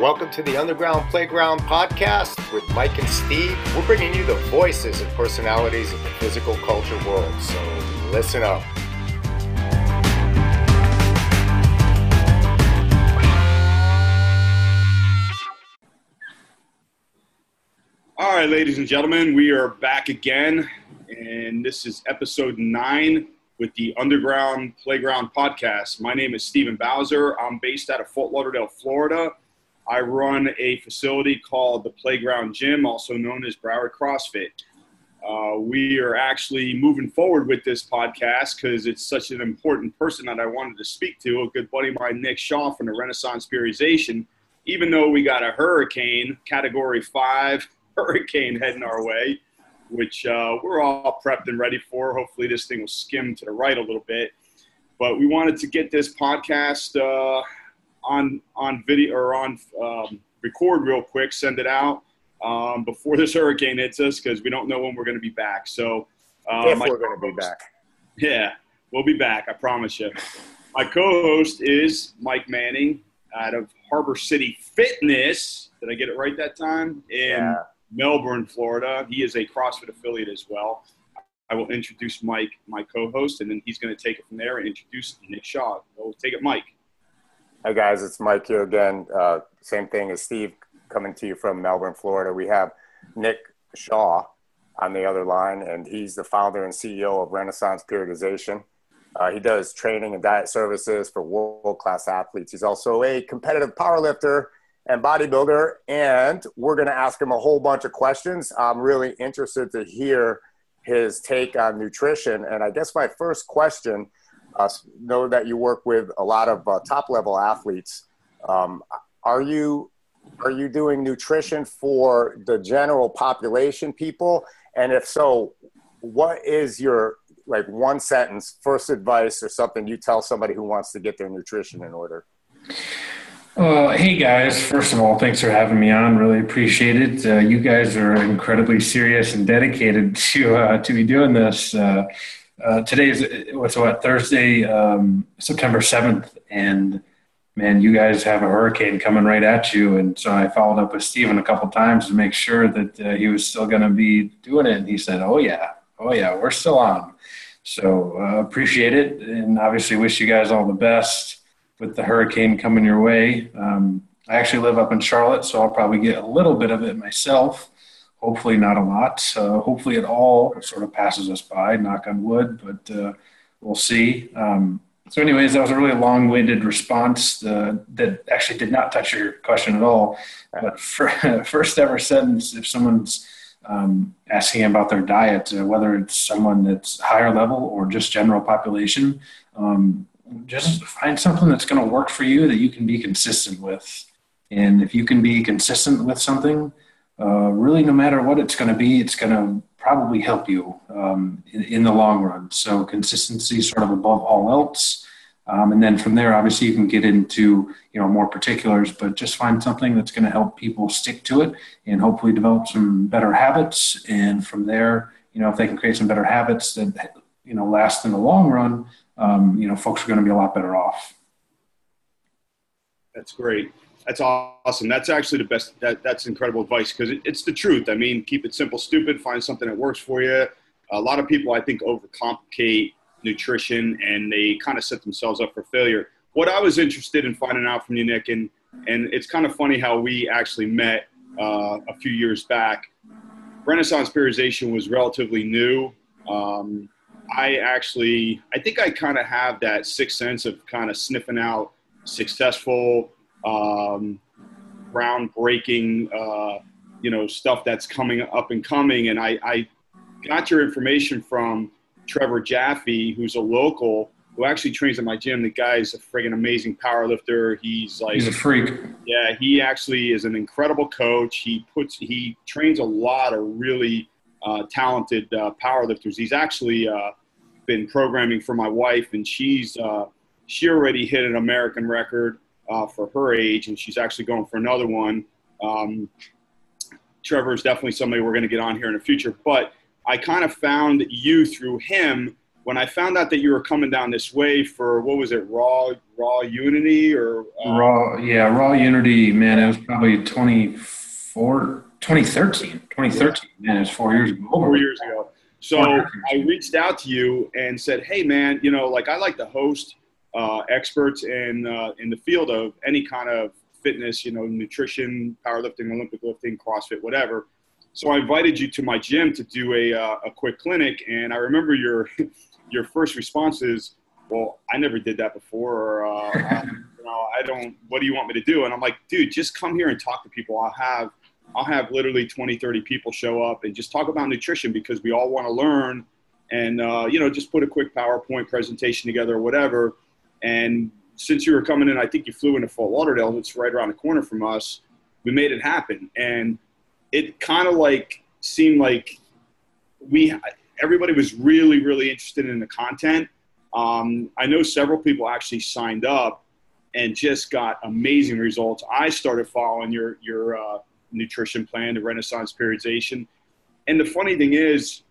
welcome to the Underground Playground podcast with Mike and Steve. We're bringing you the voices and personalities of the physical culture world, so listen up. All right, ladies and gentlemen, we are back again, and this is episode nine with the Underground Playground podcast. My name is Stephen Bowser. I'm based out of Fort Lauderdale, Florida. I run a facility called the Playground Gym, also known as Broward CrossFit. Uh, we are actually moving forward with this podcast because it's such an important person that I wanted to speak to. A good buddy of mine, Nick Shaw from the Renaissance Periodization. Even though we got a hurricane, category five hurricane heading our way, which uh, we're all prepped and ready for. Hopefully, this thing will skim to the right a little bit. But we wanted to get this podcast uh, on on video or on um, record real quick, send it out um, before this hurricane hits us because we don't know when we're going to be back. So, uh, if we're going to be back, yeah, we'll be back. I promise you. My co-host is Mike Manning out of Harbor City Fitness. Did I get it right that time? In yeah. Melbourne, Florida. He is a CrossFit affiliate as well. I will introduce Mike, my co-host, and then he's going to take it from there and introduce Nick Shaw. We'll take it, Mike. Hi guys, it's Mike here again. Uh, same thing as Steve coming to you from Melbourne, Florida. We have Nick Shaw on the other line, and he's the founder and CEO of Renaissance Periodization. Uh, he does training and diet services for world class athletes. He's also a competitive powerlifter and bodybuilder, and we're going to ask him a whole bunch of questions. I'm really interested to hear his take on nutrition. And I guess my first question uh, know that you work with a lot of uh, top level athletes. Um, are you are you doing nutrition for the general population people? And if so, what is your like one sentence first advice or something you tell somebody who wants to get their nutrition in order? Uh, hey guys, first of all, thanks for having me on. Really appreciate it. Uh, you guys are incredibly serious and dedicated to uh, to be doing this. Uh, uh, today is what's what Thursday, um, September seventh, and man, you guys have a hurricane coming right at you. And so I followed up with Steven a couple times to make sure that uh, he was still going to be doing it, and he said, "Oh yeah, oh yeah, we're still on." So uh, appreciate it, and obviously wish you guys all the best with the hurricane coming your way. Um, I actually live up in Charlotte, so I'll probably get a little bit of it myself hopefully not a lot. Uh, hopefully it all sort of passes us by, knock on wood, but uh, we'll see. Um, so, anyways, that was a really long-winded response uh, that actually did not touch your question at all. But for, first ever sentence, if someone's um, asking about their diet, uh, whether it's someone that's higher level or just general population, um, just find something that's going to work for you that you can be consistent with. And if you can be consistent with something, uh, really, no matter what it's going to be, it's going to probably help you um, in, in, the long run. So consistency, sort of above all else, um, and then from there, obviously, you can get into you know more particulars. But just find something that's going to help people stick to it, and hopefully develop some better habits. And from there, you know, if they can create some better habits that you know last in the long run, um, you know, folks are going to be a lot better off. That's great. That's awesome. That's actually the best. That, that's incredible advice because it, it's the truth. I mean, keep it simple, stupid. Find something that works for you. A lot of people, I think, overcomplicate nutrition and they kind of set themselves up for failure. What I was interested in finding out from you, Nick, and and it's kind of funny how we actually met uh, a few years back. Renaissance periodization was relatively new. Um, I actually, I think I kind of have that sixth sense of kind of sniffing out successful um, groundbreaking, uh, you know, stuff that's coming up and coming. And I, I got your information from Trevor Jaffe, who's a local who actually trains at my gym. The guy's a friggin' amazing power lifter. He's like he's a freak. Yeah, he actually is an incredible coach. He puts he trains a lot of really uh, talented uh, power lifters. He's actually uh, been programming for my wife, and she's uh, she already hit an American record uh, for her age, and she's actually going for another one. Um, Trevor is definitely somebody we're going to get on here in the future, but I kind of found you through him when I found out that you were coming down this way for what was it, Raw Raw Unity or uh, Raw? Yeah, Raw Unity. Man, it was probably 24, 2013. 2013. Yeah. Man, it was four years ago. Four years ago. So I reached out to you and said, "Hey, man, you know, like I like to host uh, experts in uh, in the field of any kind of fitness, you know, nutrition, powerlifting, Olympic lifting, CrossFit, whatever." So I invited you to my gym to do a, uh, a quick clinic, and I remember your your first response is, "Well, I never did that before," or uh, I, you know, "I don't. What do you want me to do?" And I'm like, "Dude, just come here and talk to people. I'll have I'll have literally 20, 30 people show up and just talk about nutrition because we all want to learn, and uh, you know, just put a quick PowerPoint presentation together or whatever." And since you were coming in, I think you flew into Fort Lauderdale. It's right around the corner from us. We made it happen, and it kind of like seemed like we everybody was really, really interested in the content. Um, I know several people actually signed up and just got amazing results. I started following your your uh, nutrition plan, the Renaissance periodization, and the funny thing is,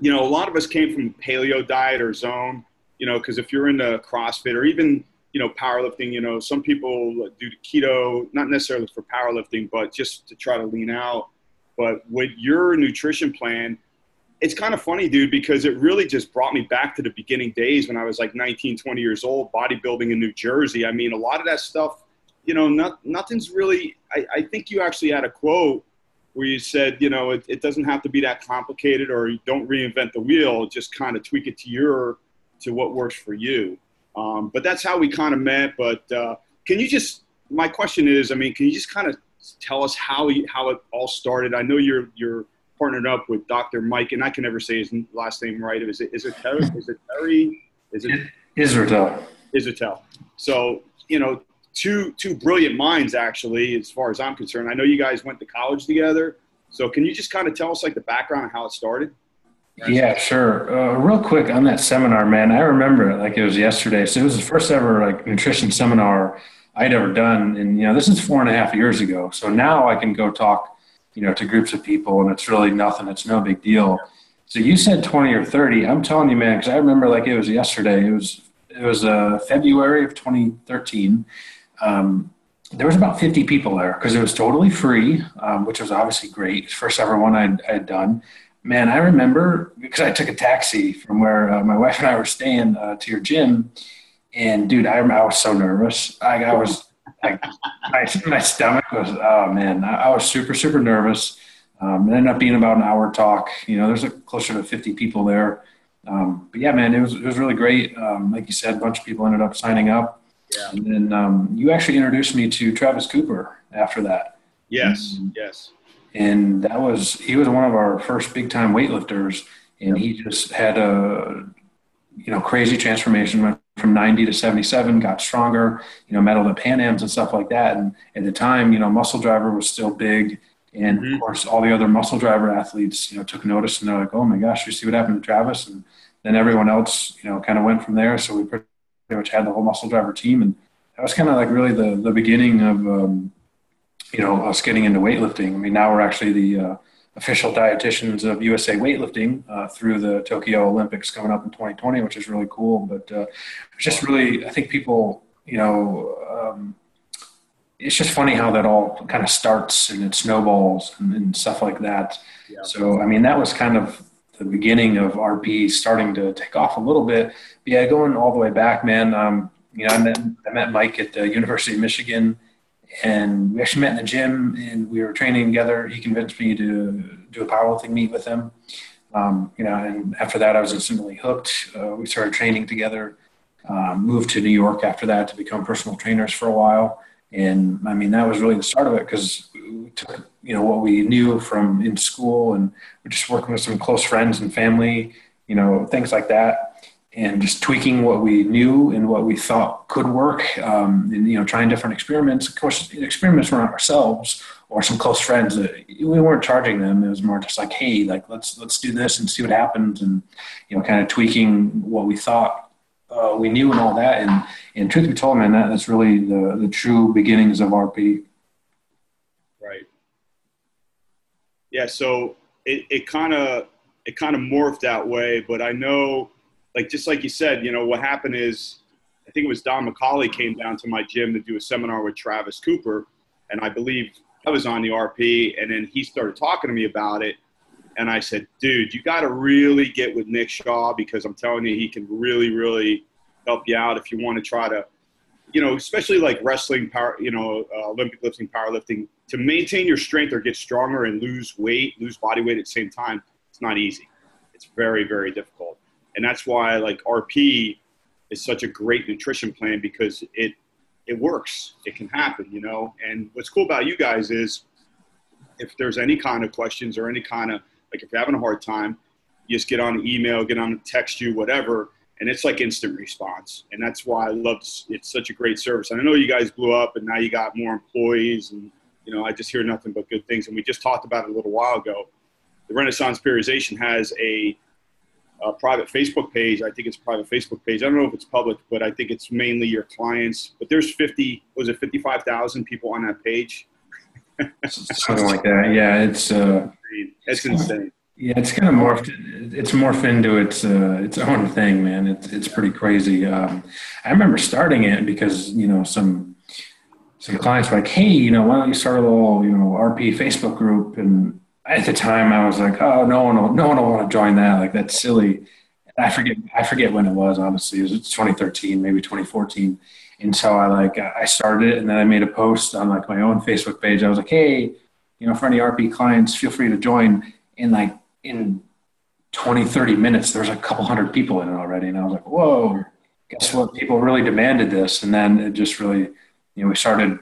you know, a lot of us came from paleo diet or zone. You know, because if you're into CrossFit or even you know powerlifting, you know, some people do keto, not necessarily for powerlifting, but just to try to lean out. But with your nutrition plan, it's kind of funny, dude, because it really just brought me back to the beginning days when I was like 19, 20 years old, bodybuilding in New Jersey. I mean, a lot of that stuff, you know, not, nothing's really, I, I think you actually had a quote where you said, you know, it, it doesn't have to be that complicated or you don't reinvent the wheel, just kind of tweak it to your, to what works for you. Um, but that's how we kind of met. But uh, can you just, my question is, I mean, can you just kind of tell us how, how it all started? I know you're, you're, partnered up with Dr. Mike, and I can never say his last name right. Is it is it Terry? Is it Terry? Is it Israel? Israel. So you know, two two brilliant minds actually, as far as I'm concerned. I know you guys went to college together. So can you just kind of tell us like the background of how it started? Yeah, sure. Uh, real quick on that seminar, man, I remember it like it was yesterday. So it was the first ever like nutrition seminar I'd ever done, and you know, this is four and a half years ago. So now I can go talk you know, to groups of people and it's really nothing. It's no big deal. So you said 20 or 30. I'm telling you, man, because I remember like it was yesterday. It was it was uh, February of 2013. Um, there was about 50 people there because it was totally free, um, which was obviously great. First ever one I'd, I'd done. Man, I remember because I took a taxi from where uh, my wife and I were staying uh, to your gym, and dude, I, I was so nervous. I, I was like my, my stomach was oh man I, I was super super nervous. Um, it ended up being about an hour talk. You know there's a closer to 50 people there. Um, but yeah man it was, it was really great. Um, like you said a bunch of people ended up signing up. Yeah. and then um, you actually introduced me to travis cooper after that. Yes and, yes and that was he was one of our first big time weightlifters and he just had a you know crazy transformation Went from 90 to 77, got stronger, you know, medaled at Pan Ams and stuff like that. And at the time, you know, muscle driver was still big. And mm-hmm. of course, all the other muscle driver athletes, you know, took notice and they're like, oh my gosh, you see what happened to Travis? And then everyone else, you know, kind of went from there. So we pretty much had the whole muscle driver team. And that was kind of like really the, the beginning of, um, you know, us getting into weightlifting. I mean, now we're actually the, uh, official dietitians of USA Weightlifting uh, through the Tokyo Olympics coming up in 2020, which is really cool. But uh, it's just really, I think people, you know, um, it's just funny how that all kind of starts and it snowballs and, and stuff like that. Yeah. So, I mean, that was kind of the beginning of RP starting to take off a little bit. But yeah, going all the way back, man. Um, you know, I met I met Mike at the University of Michigan and we actually met in the gym and we were training together. He convinced me to do a powerlifting meet with him. Um, you know, and after that, I was instantly hooked. Uh, we started training together. Um, moved to New York after that to become personal trainers for a while, and I mean that was really the start of it because we took you know what we knew from in school and just working with some close friends and family, you know, things like that and just tweaking what we knew and what we thought could work um, and you know trying different experiments. Of course experiments were on ourselves or some close friends. We weren't charging them. It was more just like hey like let's let's do this and see what happens and you know kind of tweaking what we thought uh, we knew and all that. And and truth be told man that, that's really the the true beginnings of rp right. Yeah so it, it kind of it kind of morphed that way but i know like just like you said, you know, what happened is I think it was Don McCauley came down to my gym to do a seminar with Travis Cooper, and I believe I was on the RP, and then he started talking to me about it, and I said, dude, you got to really get with Nick Shaw because I'm telling you, he can really, really help you out if you want to try to, you know, especially like wrestling, power, you know, uh, Olympic lifting, powerlifting, to maintain your strength or get stronger and lose weight, lose body weight at the same time. It's not easy. It's very, very difficult, and that's why like RP is such a great nutrition plan because it it works. It can happen, you know. And what's cool about you guys is if there's any kind of questions or any kind of like if you're having a hard time, you just get on an email, get on text you, whatever, and it's like instant response. And that's why I love it's such a great service. And I know you guys blew up and now you got more employees and you know, I just hear nothing but good things. And we just talked about it a little while ago. The Renaissance Periodization has a a private Facebook page. I think it's a private Facebook page. I don't know if it's public, but I think it's mainly your clients. But there's 50, was it 55,000 people on that page? Something like that. Yeah, it's uh, it's insane. Yeah, it's kind of morphed. It's morphed into its uh, its own thing, man. It's it's pretty crazy. Um, I remember starting it because you know some some clients were like, "Hey, you know, why don't you start a little you know RP Facebook group?" And at the time I was like, oh, no one will, no one will want to join that. Like that's silly. I forget, I forget when it was, honestly, it was 2013, maybe 2014. And so I like, I started it and then I made a post on like my own Facebook page. I was like, Hey, you know, for any RP clients, feel free to join. And like in 20, 30 minutes, there's a couple hundred people in it already. And I was like, whoa, guess what? People really demanded this. And then it just really, you know, we started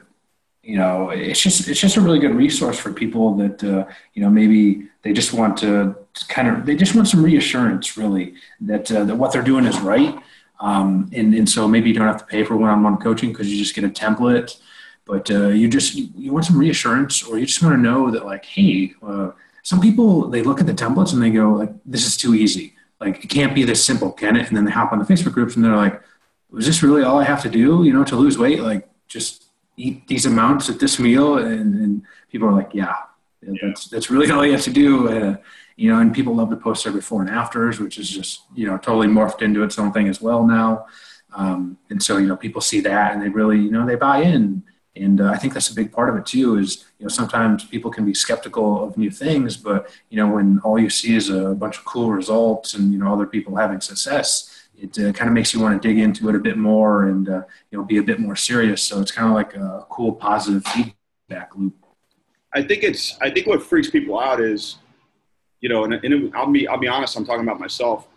you know it's just it's just a really good resource for people that uh, you know maybe they just want to kind of they just want some reassurance really that uh, that what they're doing is right. Um, and and so maybe you don't have to pay for one-on-one coaching because you just get a template but uh, you just you want some reassurance or you just want to know that like hey uh, some people they look at the templates and they go like this is too easy. Like it can't be this simple can it? And then they hop on the facebook groups and they're like was this really all i have to do you know to lose weight? Like just eat these amounts at this meal and, and people are like yeah, that's that's really all you have to do uh, you know and people love to post their before and afters which is just you know totally morphed into its own thing as well now. Um, and so you know people see that and they really you know they buy in. And uh, i think that's a big part of it too is you know sometimes people can be skeptical of new things but you know when all you see is a bunch of cool results and you know other people having success it uh, kind of makes you want to dig into it a bit more and uh, you know be a bit more serious. So it's kind of like a cool positive feedback loop. I think it's I think what freaks people out is, you know, and, and I'll be I'll be honest. I'm talking about myself.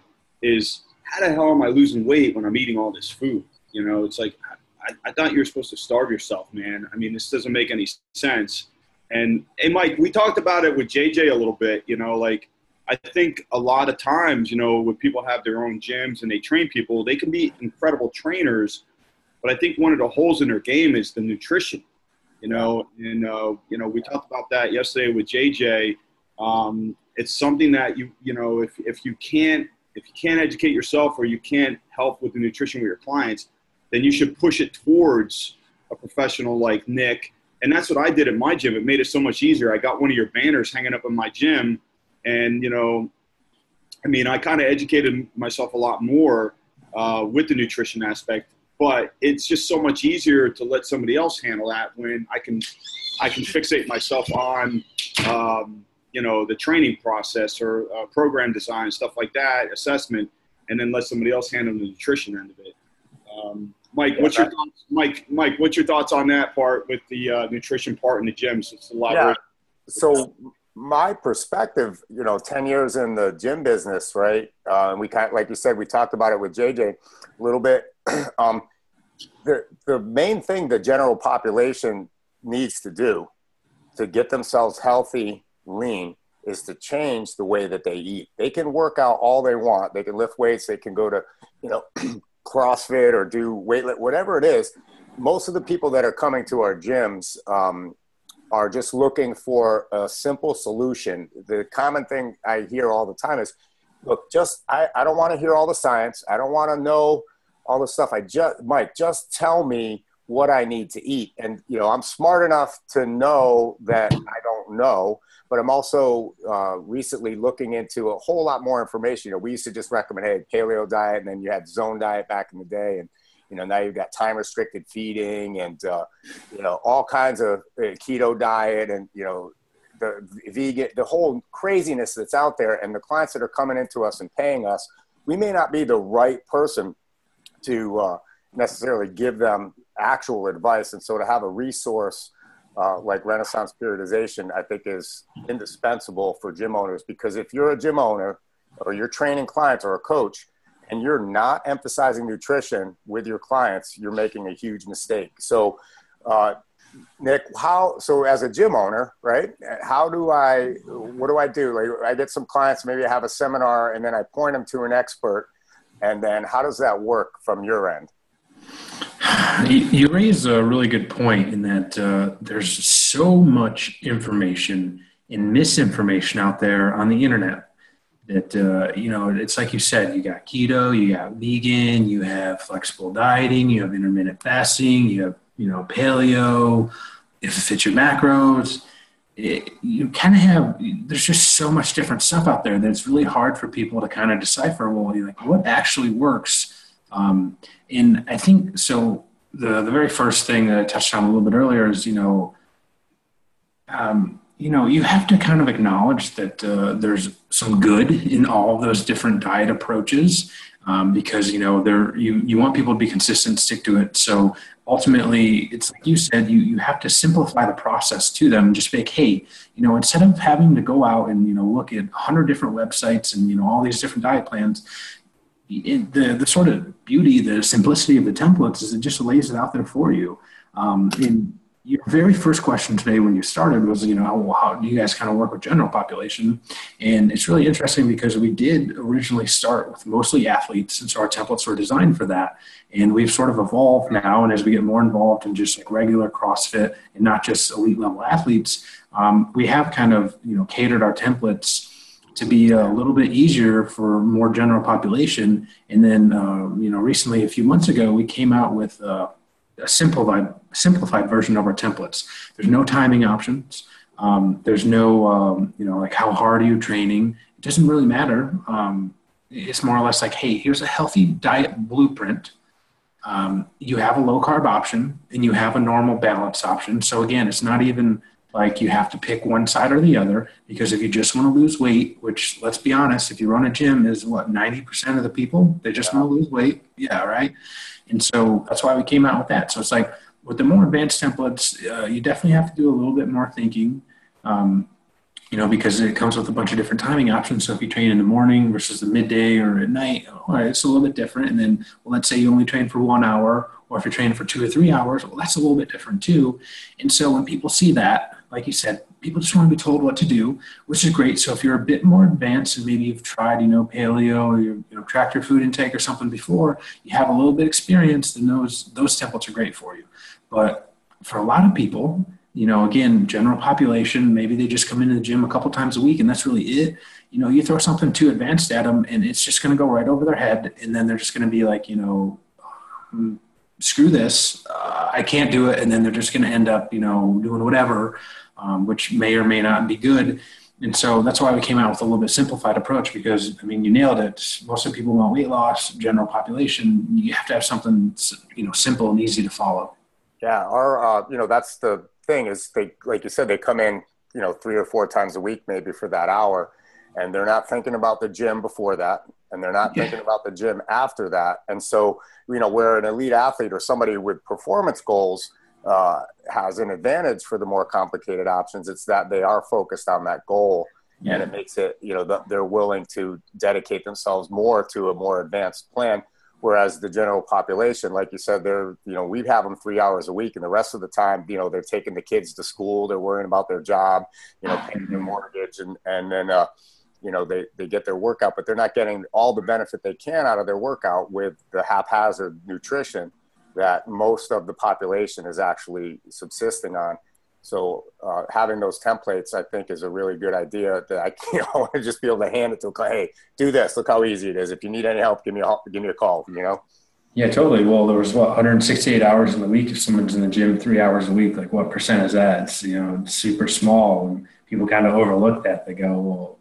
Is how the hell am I losing weight when I'm eating all this food? You know, it's like I, I thought you were supposed to starve yourself, man. I mean, this doesn't make any sense. And hey, Mike, we talked about it with JJ a little bit. You know, like I think a lot of times, you know, when people have their own gyms and they train people, they can be incredible trainers. But I think one of the holes in their game is the nutrition, you know, and, uh, you know, we talked about that yesterday with JJ. Um, it's something that you, you know, if, if you can't, if you can't educate yourself or you can't help with the nutrition with your clients, then you should push it towards a professional like Nick. And that's what I did at my gym. It made it so much easier. I got one of your banners hanging up in my gym and, you know, I mean, I kind of educated myself a lot more uh, with the nutrition aspect, but it's just so much easier to let somebody else handle that when I can, I can fixate myself on, um, you know, the training process or uh, program design, stuff like that, assessment, and then let somebody else handle the nutrition end of it. Um, Mike, yeah, what's your thoughts? Mike, Mike, what's your thoughts on that part with the uh, nutrition part in the gyms? It's a lot. Yeah. So my perspective, you know, 10 years in the gym business, right? Uh, and we kind of, like you said, we talked about it with JJ a little bit. um, the, the main thing the general population needs to do to get themselves healthy, lean, is to change the way that they eat. They can work out all they want. They can lift weights. They can go to, you know, CrossFit or do weightlift, whatever it is. Most of the people that are coming to our gyms, um, are just looking for a simple solution. The common thing I hear all the time is, look, just I, I don't want to hear all the science. I don't want to know all the stuff. I just Mike, just tell me what I need to eat. And you know, I'm smart enough to know that I don't know. But I'm also uh, recently looking into a whole lot more information. You know, we used to just recommend, hey, paleo diet, and then you had zone diet back in the day, and you know now you've got time restricted feeding, and uh, you know all kinds of uh, keto diet, and you know the vegan, the whole craziness that's out there, and the clients that are coming into us and paying us, we may not be the right person to uh, necessarily give them actual advice. And so to have a resource uh, like Renaissance Periodization, I think is indispensable for gym owners because if you're a gym owner or you're training clients or a coach and you're not emphasizing nutrition with your clients, you're making a huge mistake. So, uh, Nick, how so as a gym owner, right? How do I what do I do? Like I get some clients, maybe I have a seminar and then I point them to an expert and then how does that work from your end? You raise a really good point in that uh, there's so much information and misinformation out there on the internet that uh, you know it's like you said you got keto you got vegan you have flexible dieting you have intermittent fasting you have you know paleo if it fits your macros. It, you kind of have there's just so much different stuff out there that it's really hard for people to kind of decipher well you like what actually works. Um, and i think so the the very first thing that I touched on a little bit earlier is you know, um, you know, you have to kind of acknowledge that uh, there's some good in all those different diet approaches um, because you know there you you want people to be consistent, stick to it. So ultimately, it's like you said, you you have to simplify the process to them. Just like, hey, you know, instead of having to go out and you know look at hundred different websites and you know all these different diet plans, the the sort of beauty, the simplicity of the templates is it just lays it out there for you. Um, and your very first question today when you started was, you know, well, how do you guys kind of work with general population? And it's really interesting because we did originally start with mostly athletes, and so our templates were designed for that. And we've sort of evolved now, and as we get more involved in just like regular CrossFit and not just elite level athletes, um, we have kind of you know catered our templates to be a little bit easier for more general population. And then, uh, you know, recently, a few months ago, we came out with uh, a simplified simplified version of our templates. There's no timing options. Um, there's no, um, you know, like how hard are you training? It doesn't really matter. Um, it's more or less like, hey, here's a healthy diet blueprint. Um, you have a low carb option and you have a normal balance option. So again, it's not even like you have to pick one side or the other because if you just want to lose weight, which let's be honest, if you run a gym is what 90% of the people, they just yeah. want to lose weight. Yeah, right. And so that's why we came out with that. So it's like with the more advanced templates, uh, you definitely have to do a little bit more thinking. Um, you know, because it comes with a bunch of different timing options. So if you train in the morning versus the midday or at night, all right, it's a little bit different. And then, well, let's say you only train for one hour, or if you're training for two or three hours, well, that's a little bit different too. And so when people see that, like you said, people just want to be told what to do, which is great. So if you're a bit more advanced and maybe you've tried, you know, paleo or you know, tracked your food intake or something before, you have a little bit of experience, then those those templates are great for you. But for a lot of people, you know, again, general population, maybe they just come into the gym a couple times a week and that's really it. You know, you throw something too advanced at them and it's just going to go right over their head. And then they're just going to be like, you know, um, screw this, uh, I can't do it. And then they're just going to end up, you know, doing whatever, um, which may or may not be good. And so that's why we came out with a little bit simplified approach because, I mean, you nailed it. Most of the people want weight loss, general population. You have to have something, you know, simple and easy to follow. Yeah. Our, uh, you know, that's the thing is they, like you said, they come in, you know, three or four times a week, maybe for that hour and they're not thinking about the gym before that and they're not thinking about the gym after that and so you know where an elite athlete or somebody with performance goals uh, has an advantage for the more complicated options. It's that they are focused on that goal yeah. and it makes it you know they're willing to dedicate themselves more to a more advanced plan. Whereas the general population like you said they're you know we have them three hours a week and the rest of the time you know they're taking the kids to school they're worrying about their job you know paying their mortgage and and then uh, you know they, they get their workout but they're not getting all the benefit they can out of their workout with the haphazard nutrition that most of the population is actually subsisting on so uh, having those templates i think is a really good idea that i you know, want to just be able to hand it to hey do this look how easy it is if you need any help give me a give me a call you know yeah, totally. Well, there was what 168 hours in the week. If someone's in the gym three hours a week, like what percent is that? It's you know super small. And people kind of overlook that. They go, well,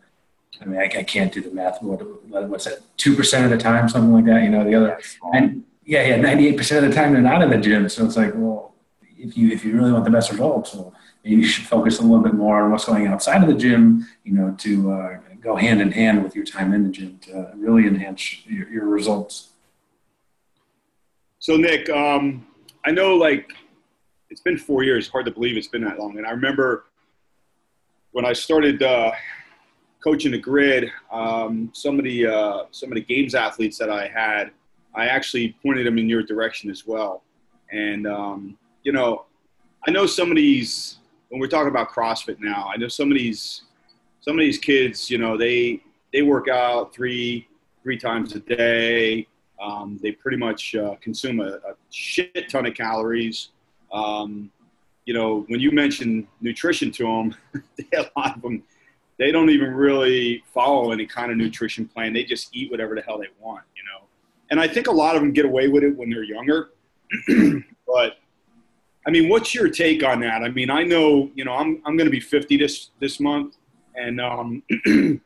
I mean, I, I can't do the math. What, what's that? Two percent of the time, something like that. You know, the other, and yeah, yeah, ninety-eight percent of the time they're not in the gym. So it's like, well, if you if you really want the best results, well, maybe you should focus a little bit more on what's going outside of the gym. You know, to uh, go hand in hand with your time in the gym to really enhance your, your results. So Nick, um, I know like it's been four years. Hard to believe it's been that long. And I remember when I started uh, coaching the grid, um, some of the uh, some of the games athletes that I had, I actually pointed them in your direction as well. And um, you know, I know some of these when we're talking about CrossFit now. I know some of these some of these kids, you know, they they work out three three times a day. Um, they pretty much uh, consume a, a, shit ton of calories. Um, you know, when you mention nutrition to them, a lot of them, they don't even really follow any kind of nutrition plan. They just eat whatever the hell they want, you know. And I think a lot of them get away with it when they're younger. but I mean, what's your take on that? I mean, I know, you know, I'm I'm going to be 50 this this month, and um,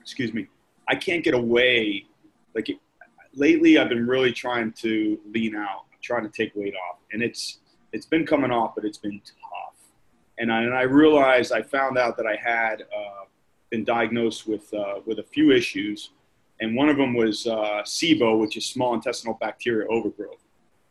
excuse me, I can't get away. Like lately, I've been really trying to lean out, trying to take weight off, and it's it's been coming off, but it's been tough. And I, and I realized I found out that I had uh, been diagnosed with uh, with a few issues, and one of them was uh, SIBO, which is small intestinal bacteria overgrowth,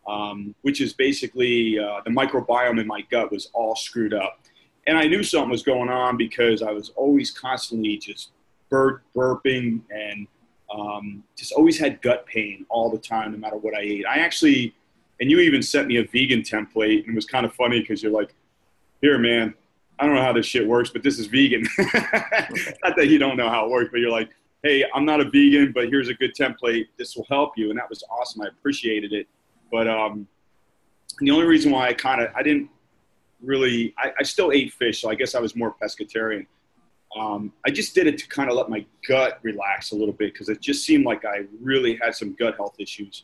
um, which is basically uh, the microbiome in my gut was all screwed up. And I knew something was going on because I was always constantly just bur- burping and um, just always had gut pain all the time, no matter what I ate. I actually and you even sent me a vegan template, and it was kind of funny because you're like, "Here, man, I don't know how this shit works, but this is vegan." not that you don't know how it works, but you're like, "Hey, I'm not a vegan, but here's a good template. This will help you," and that was awesome. I appreciated it, but um, the only reason why I kind of I didn't really I, I, still ate fish, so I guess I was more pescatarian. Um, I just did it to kind of let my gut relax a little bit because it just seemed like I really had some gut health issues.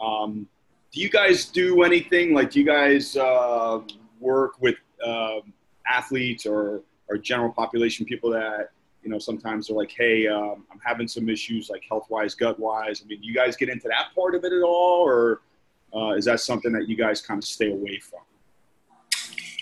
Um, do you guys do anything like do you guys uh, work with uh, athletes or or general population people that you know sometimes they're like hey um, i'm having some issues like health wise gut wise i mean you guys get into that part of it at all or uh, is that something that you guys kind of stay away from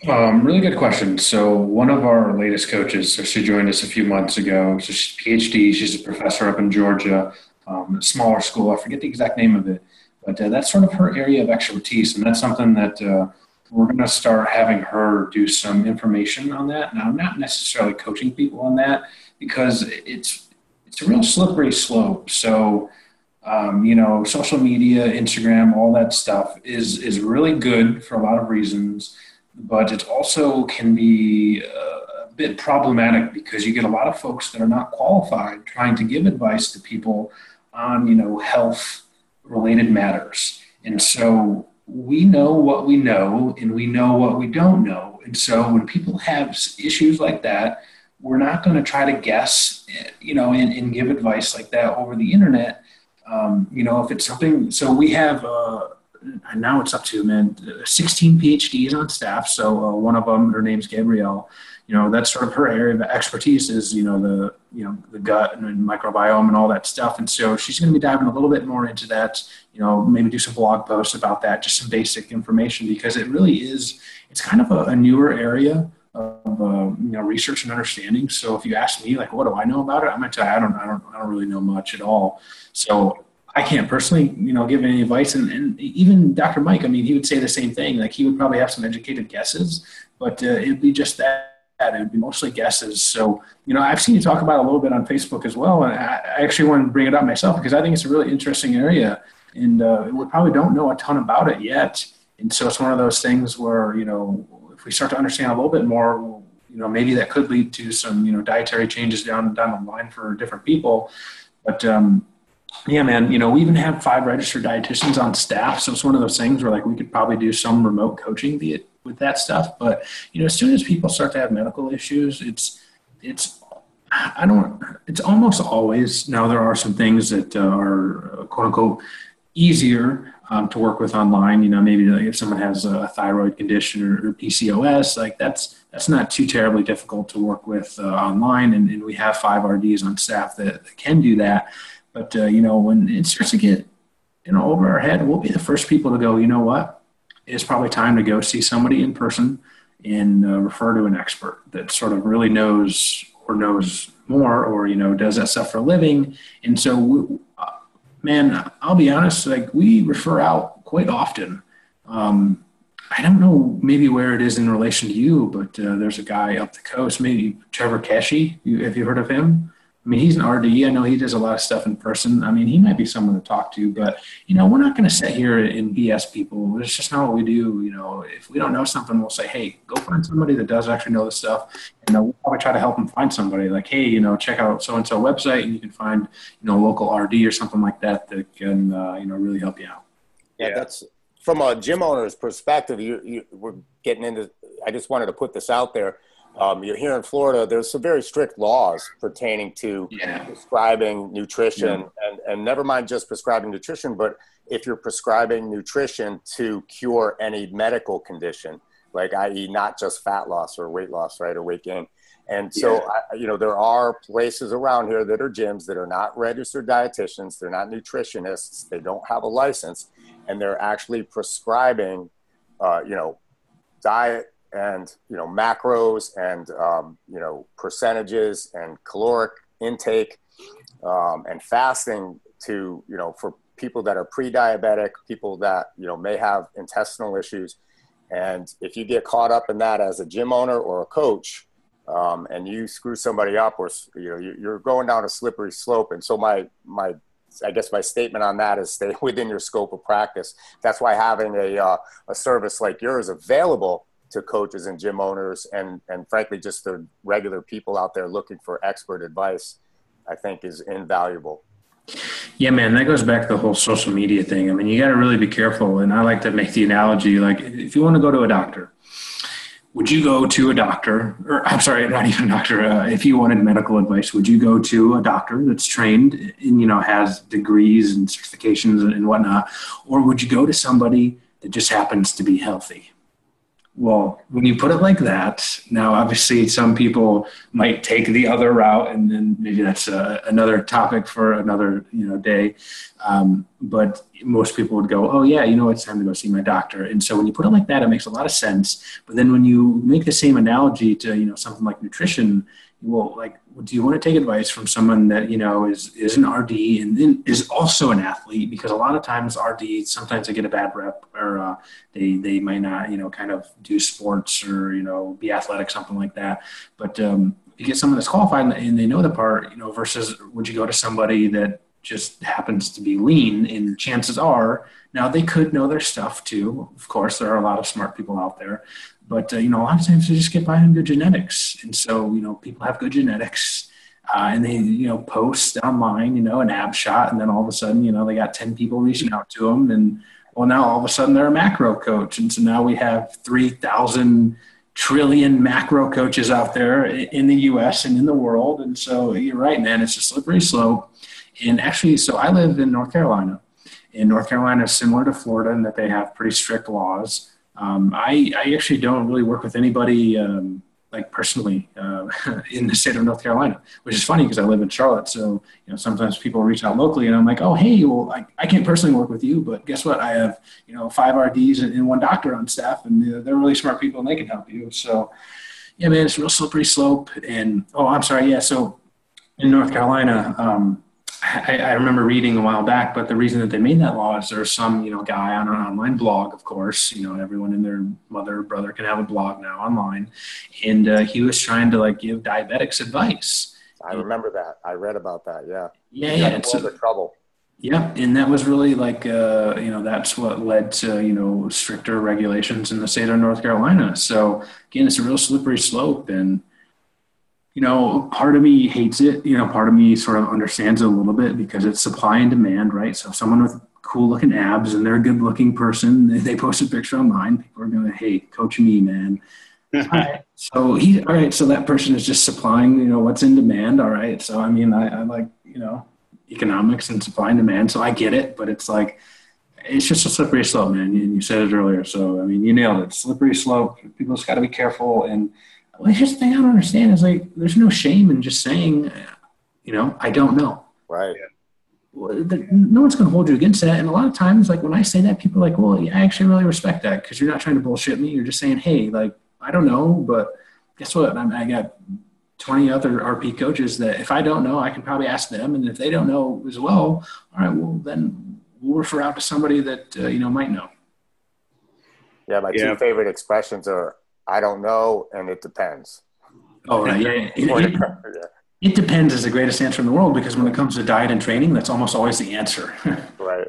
um, really good question. So one of our latest coaches, so she joined us a few months ago. So she's PhD. She's a professor up in Georgia, um, a smaller school. I forget the exact name of it. But uh, that's sort of her area of expertise, and that's something that uh, we're going to start having her do some information on that. Now, I'm not necessarily coaching people on that because it's it's a real slippery slope. So, um, you know, social media, Instagram, all that stuff is is really good for a lot of reasons, but it also can be uh, a bit problematic because you get a lot of folks that are not qualified trying to give advice to people on you know health related matters. And so we know what we know and we know what we don't know. And so when people have issues like that, we're not going to try to guess, you know, and, and give advice like that over the internet. Um, you know, if it's something, so we have, uh, now it's up to, man, 16 PhDs on staff. So uh, one of them, her name's Gabrielle you know that's sort of her area of expertise is you know the you know the gut and microbiome and all that stuff and so she's going to be diving a little bit more into that you know maybe do some blog posts about that just some basic information because it really is it's kind of a, a newer area of uh, you know research and understanding so if you ask me like what do i know about it i'm to tell you i don't i don't i don't really know much at all so I can't personally, you know, give any advice. And, and, even Dr. Mike, I mean, he would say the same thing. Like he would probably have some educated guesses, but uh, it'd be just that it would be mostly guesses. So, you know, I've seen you talk about a little bit on Facebook as well. And I actually want to bring it up myself because I think it's a really interesting area. And uh, we probably don't know a ton about it yet. And so it's one of those things where, you know, we start to understand a little bit more, you know, maybe that could lead to some, you know, dietary changes down, down the line for different people. But, um, yeah, man. You know, we even have five registered dietitians on staff, so it's one of those things where like we could probably do some remote coaching with that stuff. But you know, as soon as people start to have medical issues, it's it's I don't. It's almost always now there are some things that uh, are uh, quote unquote easier um, to work with online. You know, maybe like if someone has a thyroid condition or, or, PCOS, like that's that's not too terribly difficult to work with uh, online, and, and, we have five RDs on staff that, that can do that. But uh, you know, when it starts to get you know over our head, we'll be the first people to go. You know what? It's probably time to go see somebody in person and uh, refer to an expert that sort of really knows or knows more or you know does that stuff for a living and so we, man i'll be honest like we refer out quite often um, i don't know maybe where it is in relation to you but uh, there's a guy up the coast maybe trevor Keshi. you, have you heard of him I mean, he's an RD. I know he does a lot of stuff in person. I mean, he might be someone to talk to, but you know, we're not going to sit here and BS people. It's just not what we do. You know, if we don't know something, we'll say, "Hey, go find somebody that does actually know the stuff." And we'll probably try to help them find somebody. Like, hey, you know, check out so and so website, and you can find you know local RD or something like that that can uh, you know really help you out. Yeah, yeah, that's from a gym owner's perspective. You, you we're getting into. I just wanted to put this out there um, you're here in Florida. There's some very strict laws pertaining to yeah. prescribing nutrition, yeah. and and never mind just prescribing nutrition, but if you're prescribing nutrition to cure any medical condition, like i.e., not just fat loss or weight loss, right, or weight gain. And so, yeah. I, you know, there are places around here that are gyms that are not registered dietitians. They're not nutritionists. They don't have a license, and they're actually prescribing, uh, you know, diet and you know macros and um, you know percentages and caloric intake um, and fasting to you know for people that are pre-diabetic people that you know may have intestinal issues and if you get caught up in that as a gym owner or a coach um, and you screw somebody up or you know you're going down a slippery slope and so my my I guess my statement on that is stay within your scope of practice. That's why having a, uh, a service like yours available to coaches and gym owners and and frankly just the regular people out there looking for expert advice i think is invaluable. Yeah man that goes back to the whole social media thing. I mean you got to really be careful and i like to make the analogy like if you want to go to a doctor would you go to a doctor or i'm sorry not even a doctor uh, if you wanted medical advice would you go to a doctor that's trained and you know has degrees and certifications and whatnot? Or would you go to somebody that just happens to be healthy well, when you put it like that, now obviously some people might take the other route, and then maybe that's a, another topic for another you know day. Um, but most people would go, "Oh yeah, you know, it's time to go see my doctor." And so when you put it like that, it makes a lot of sense. But then when you make the same analogy to you know something like nutrition, well, like, do you want to take advice from someone that you know is is an RD and then is also an athlete? Because a lot of times RD sometimes they get a bad rep, or uh, they they might not you know kind of do sports or you know be athletic something like that. But um, you get someone that's qualified and they know the part, you know, versus would you go to somebody that just happens to be lean and chances are now they could know their stuff too of course there are a lot of smart people out there but uh, you know, a lot of times they just get by on good genetics, and so you know, people have good genetics, uh, and they you know post online, you know, an ab shot, and then all of a sudden, you know, they got ten people reaching out to them, and well, now all of a sudden they're a macro coach, and so now we have three thousand trillion macro coaches out there in the U.S. and in the world, and so you're right, man, it's a slippery slope. And actually, so I live in North Carolina. In North Carolina is similar to Florida in that they have pretty strict laws. Um, I, I actually don't really work with anybody um, like personally uh, in the state of North Carolina, which is funny because I live in Charlotte. So you know sometimes people reach out locally, and I'm like, oh hey, well I, I can't personally work with you, but guess what? I have you know five RDs and, and one doctor on staff, and they're really smart people, and they can help you. So yeah, man, it's a real slippery slope. And oh, I'm sorry, yeah. So in North Carolina, um, I, I, remember reading a while back, but the reason that they made that law is there's some, you know, guy on an online blog, of course, you know, everyone and their mother or brother can have a blog now online. And uh, he was trying to like give diabetics advice. I remember that. I read about that. Yeah. Yeah. yeah. And so, trouble. Yeah. And that was really like, uh, you know, that's what led to, you know, stricter regulations in the state of North Carolina. So again, it's a real slippery slope. And, you know, part of me hates it. You know, part of me sort of understands it a little bit because it's supply and demand, right? So someone with cool looking abs and they're a good looking person, they post a picture online, people are going, hey, coach me, man. So he, all right. So that person is just supplying, you know, what's in demand. All right. So, I mean, I, I like, you know, economics and supply and demand. So I get it, but it's like, it's just a slippery slope, man. And you said it earlier, so I mean, you nailed it. Slippery slope. People just got to be careful. And well, here's the thing I don't understand is like, there's no shame in just saying, you know, I don't know. Right. No one's going to hold you against that. And a lot of times, like when I say that, people are like, well, yeah, I actually really respect that because you're not trying to bullshit me. You're just saying, hey, like, I don't know, but guess what? I, I got 20 other RP coaches that if I don't know, I can probably ask them. And if they don't know as well, all right, well, then we'll refer out to somebody that, uh, you know, might know. Yeah, my yeah. two favorite expressions are I don't know and it depends. Oh, right. Yeah. It, it, it, depends is the greatest answer in the world because when it comes to diet and training, that's almost always the answer. right.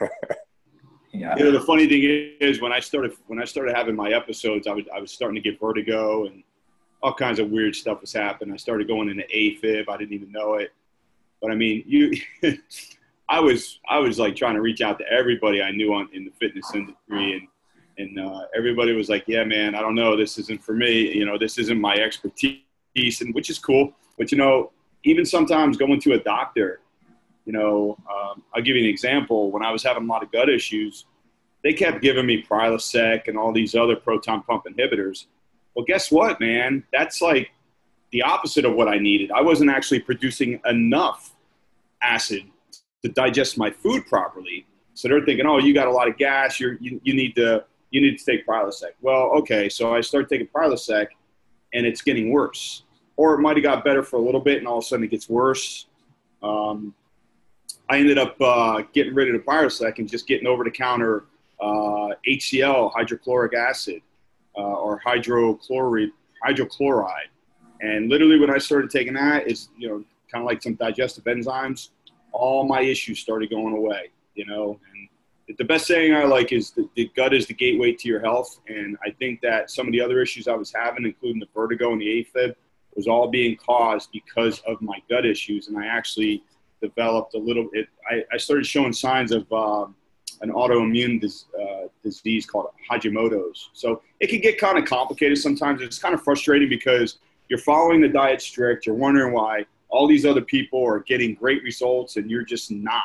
yeah. You know, the funny thing is when I started when I started having my episodes, I was I was starting to get vertigo and all kinds of weird stuff was happening. I started going into AFib. I didn't even know it. But I mean, you, I was, I was like trying to reach out to everybody I knew on in the fitness industry, and and uh, everybody was like, "Yeah, man, I don't know. This isn't for me. You know, this isn't my expertise," and which is cool. But you know, even sometimes going to a doctor, you know, um, I'll give you an example. When I was having a lot of gut issues, they kept giving me Prilosec and all these other proton pump inhibitors well, guess what, man? That's like the opposite of what I needed. I wasn't actually producing enough acid to digest my food properly. So they're thinking, oh, you got a lot of gas. You're, you, you need to you need to take Prilosec. Well, okay, so I start taking Prilosec, and it's getting worse. Or it might have got better for a little bit, and all of a sudden it gets worse. Um, I ended up uh, getting rid of the Prilosec and just getting over the counter uh, HCl, hydrochloric acid uh, or hydrochloride, hydrochloride. And literally, when I started taking that, it's you know kind of like some digestive enzymes. All my issues started going away. You know, and the best saying I like is the, the gut is the gateway to your health. And I think that some of the other issues I was having, including the vertigo and the AFib, was all being caused because of my gut issues. And I actually developed a little. It, I, I started showing signs of um, an autoimmune dis, uh, disease called Hashimoto's. So it can get kind of complicated sometimes. It's kind of frustrating because you're following the diet strict. You're wondering why all these other people are getting great results and you're just not.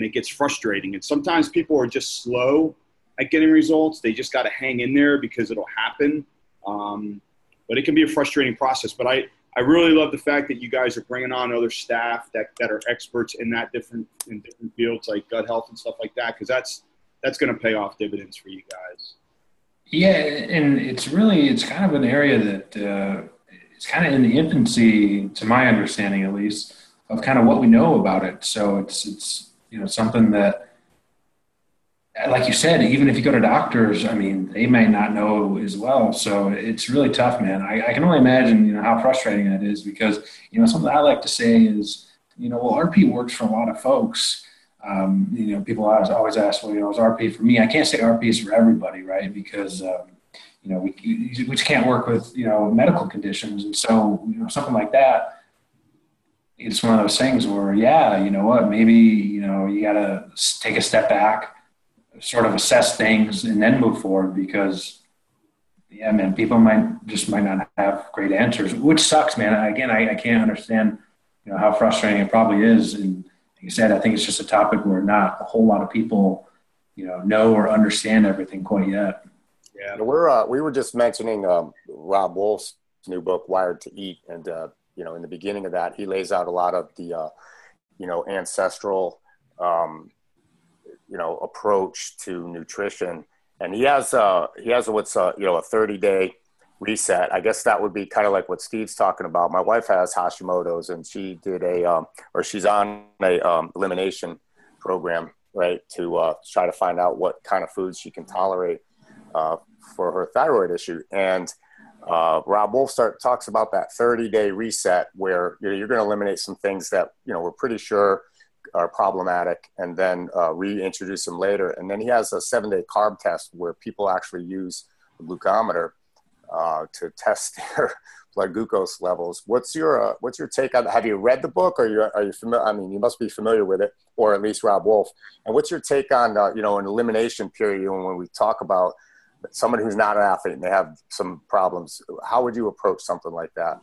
And it gets frustrating. And sometimes people are just slow at getting results. They just got to hang in there because it'll happen. Um, but it can be a frustrating process. But I, I really love the fact that you guys are bringing on other staff that, that are experts in that different in different fields like gut health and stuff like that because that's that's going to pay off dividends for you guys. Yeah, and it's really it's kind of an area that uh, it's kind of in the infancy, to my understanding at least, of kind of what we know about it. So it's it's you know something that like you said, even if you go to doctors, I mean, they may not know as well. So it's really tough, man. I, I, can only imagine, you know, how frustrating that is because, you know, something I like to say is, you know, well, RP works for a lot of folks. Um, you know, people always, always ask, well, you know, is RP for me? I can't say RP is for everybody, right? Because, um, you know, we, we just can't work with, you know, medical conditions. And so, you know, something like that, it's one of those things where, yeah, you know what, maybe, you know, you got to take a step back sort of assess things and then move forward because yeah man people might just might not have great answers which sucks man. Again i, I can't understand you know how frustrating it probably is. And like you said i think it's just a topic where not a whole lot of people you know know or understand everything quite yet. Yeah we're uh, we were just mentioning um, robb wolf's new book wired to eat and uh, you know in the beginning of that he lays out a lot of the uh, you know ancestral um, you know approach to nutrition. And he has uh he has what's uh you know a 30 day reset. I guess that would be kind of like what steve's talking about. My wife has hashimoto's and she did a um or she's on a um, elimination program right to uh, try to find out what kind of foods she can tolerate uh, for her thyroid issue. And uh, Robb Wolf start, talks about that 30 day reset where you know, you're going to eliminate some things that you know we're pretty sure are problematic and then uh, reintroduce them later. And then he has a seven day carb test where people actually use a glucometer uh, to test their blood glucose levels. What's your uh, what's your take on? Have you read the book, or are you are you familiar? I mean, you must be familiar with it, or at least Robb Wolf. And what's your take on uh, you know an elimination period when we talk about someone who's not an athlete and they have some problems? How would you approach something like that?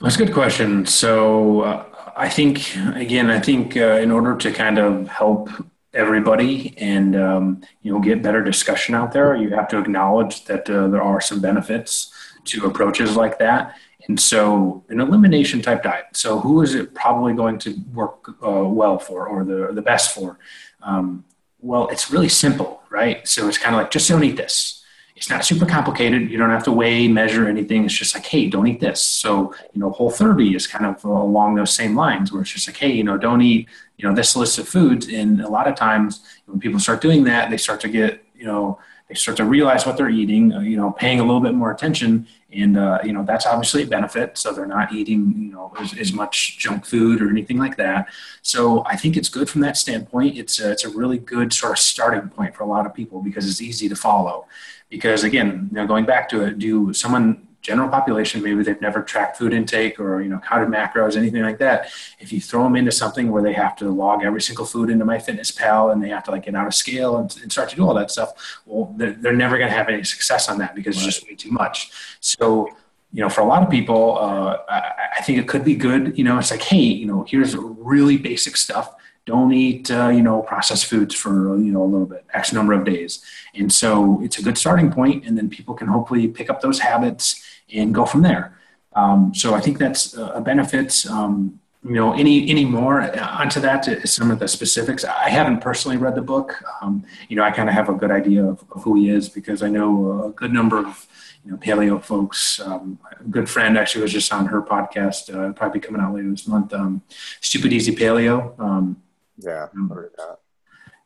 That's a good question. So uh, I think again, I think uh, in order to kind of help everybody and um, you know get better discussion out there you have to acknowledge that uh, there are some benefits to approaches like that and so an elimination type diet so who is it probably going to work uh, well for or the, the best for um, well it's really simple right so it's kind of like just don't eat this it's not super complicated. You don't have to weigh, measure anything. It's just like, hey, don't eat this. So, you know, Whole 30 is kind of along those same lines where it's just like, hey, you know, don't eat, you know, this list of foods. And a lot of times when people start doing that, they start to get, you know, they start to realize what they're eating, you know, paying a little bit more attention. And, uh, you know, that's obviously a benefit. So they're not eating, you know, as, as, much junk food or anything like that. So I think it's good from that standpoint. It's a, it's a really good sort of starting point for a lot of people because it's easy to follow because again, you know, going back to it, do someone general population maybe they've never tracked food intake or you know counted macros anything like that. If you throw them into something where they have to log every single food into MyFitnessPal and they have to like get out of scale and, and start to do all that stuff well they're, they're never going to have any success on that because right. it's just way too much. So you know for a lot of people uh, I, I think it could be good you know it's like hey you know here's really basic stuff. Don't eat uh, you know processed foods for you know a little bit x number of days. And so it's a good starting point and then people can hopefully pick up those habits and go from there. Um, so i think that's a benefit. Um, you know any any more onto that to some of the specifics? I haven't personally read the book. Um, you know i kind of have a good idea of, of, who he is because i know a good number of you know paleo folks. Um, a good friend actually was just on her podcast uh, probably coming out later this month um, stupid easy paleo. Um, yeah, heard that.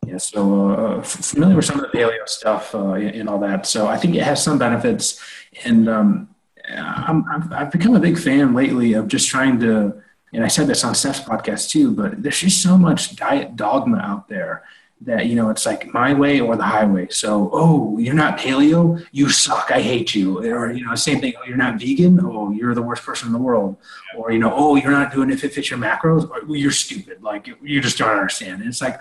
Yeah, so uh, familiar with some of the paleo stuff uh, and all that. So I think it has some benefits, and um, i have become a big fan lately of just trying to. And I said this on Steph's podcast too, but there's just so much diet dogma out there that you know it's like my way or the highway. So oh you're not paleo you suck i hate you. Or you know same thing oh you're not vegan oh you're the worst person in the world. Or you know oh you're not doing it if it fits your macros or, you're stupid like you just don't understand. And it's like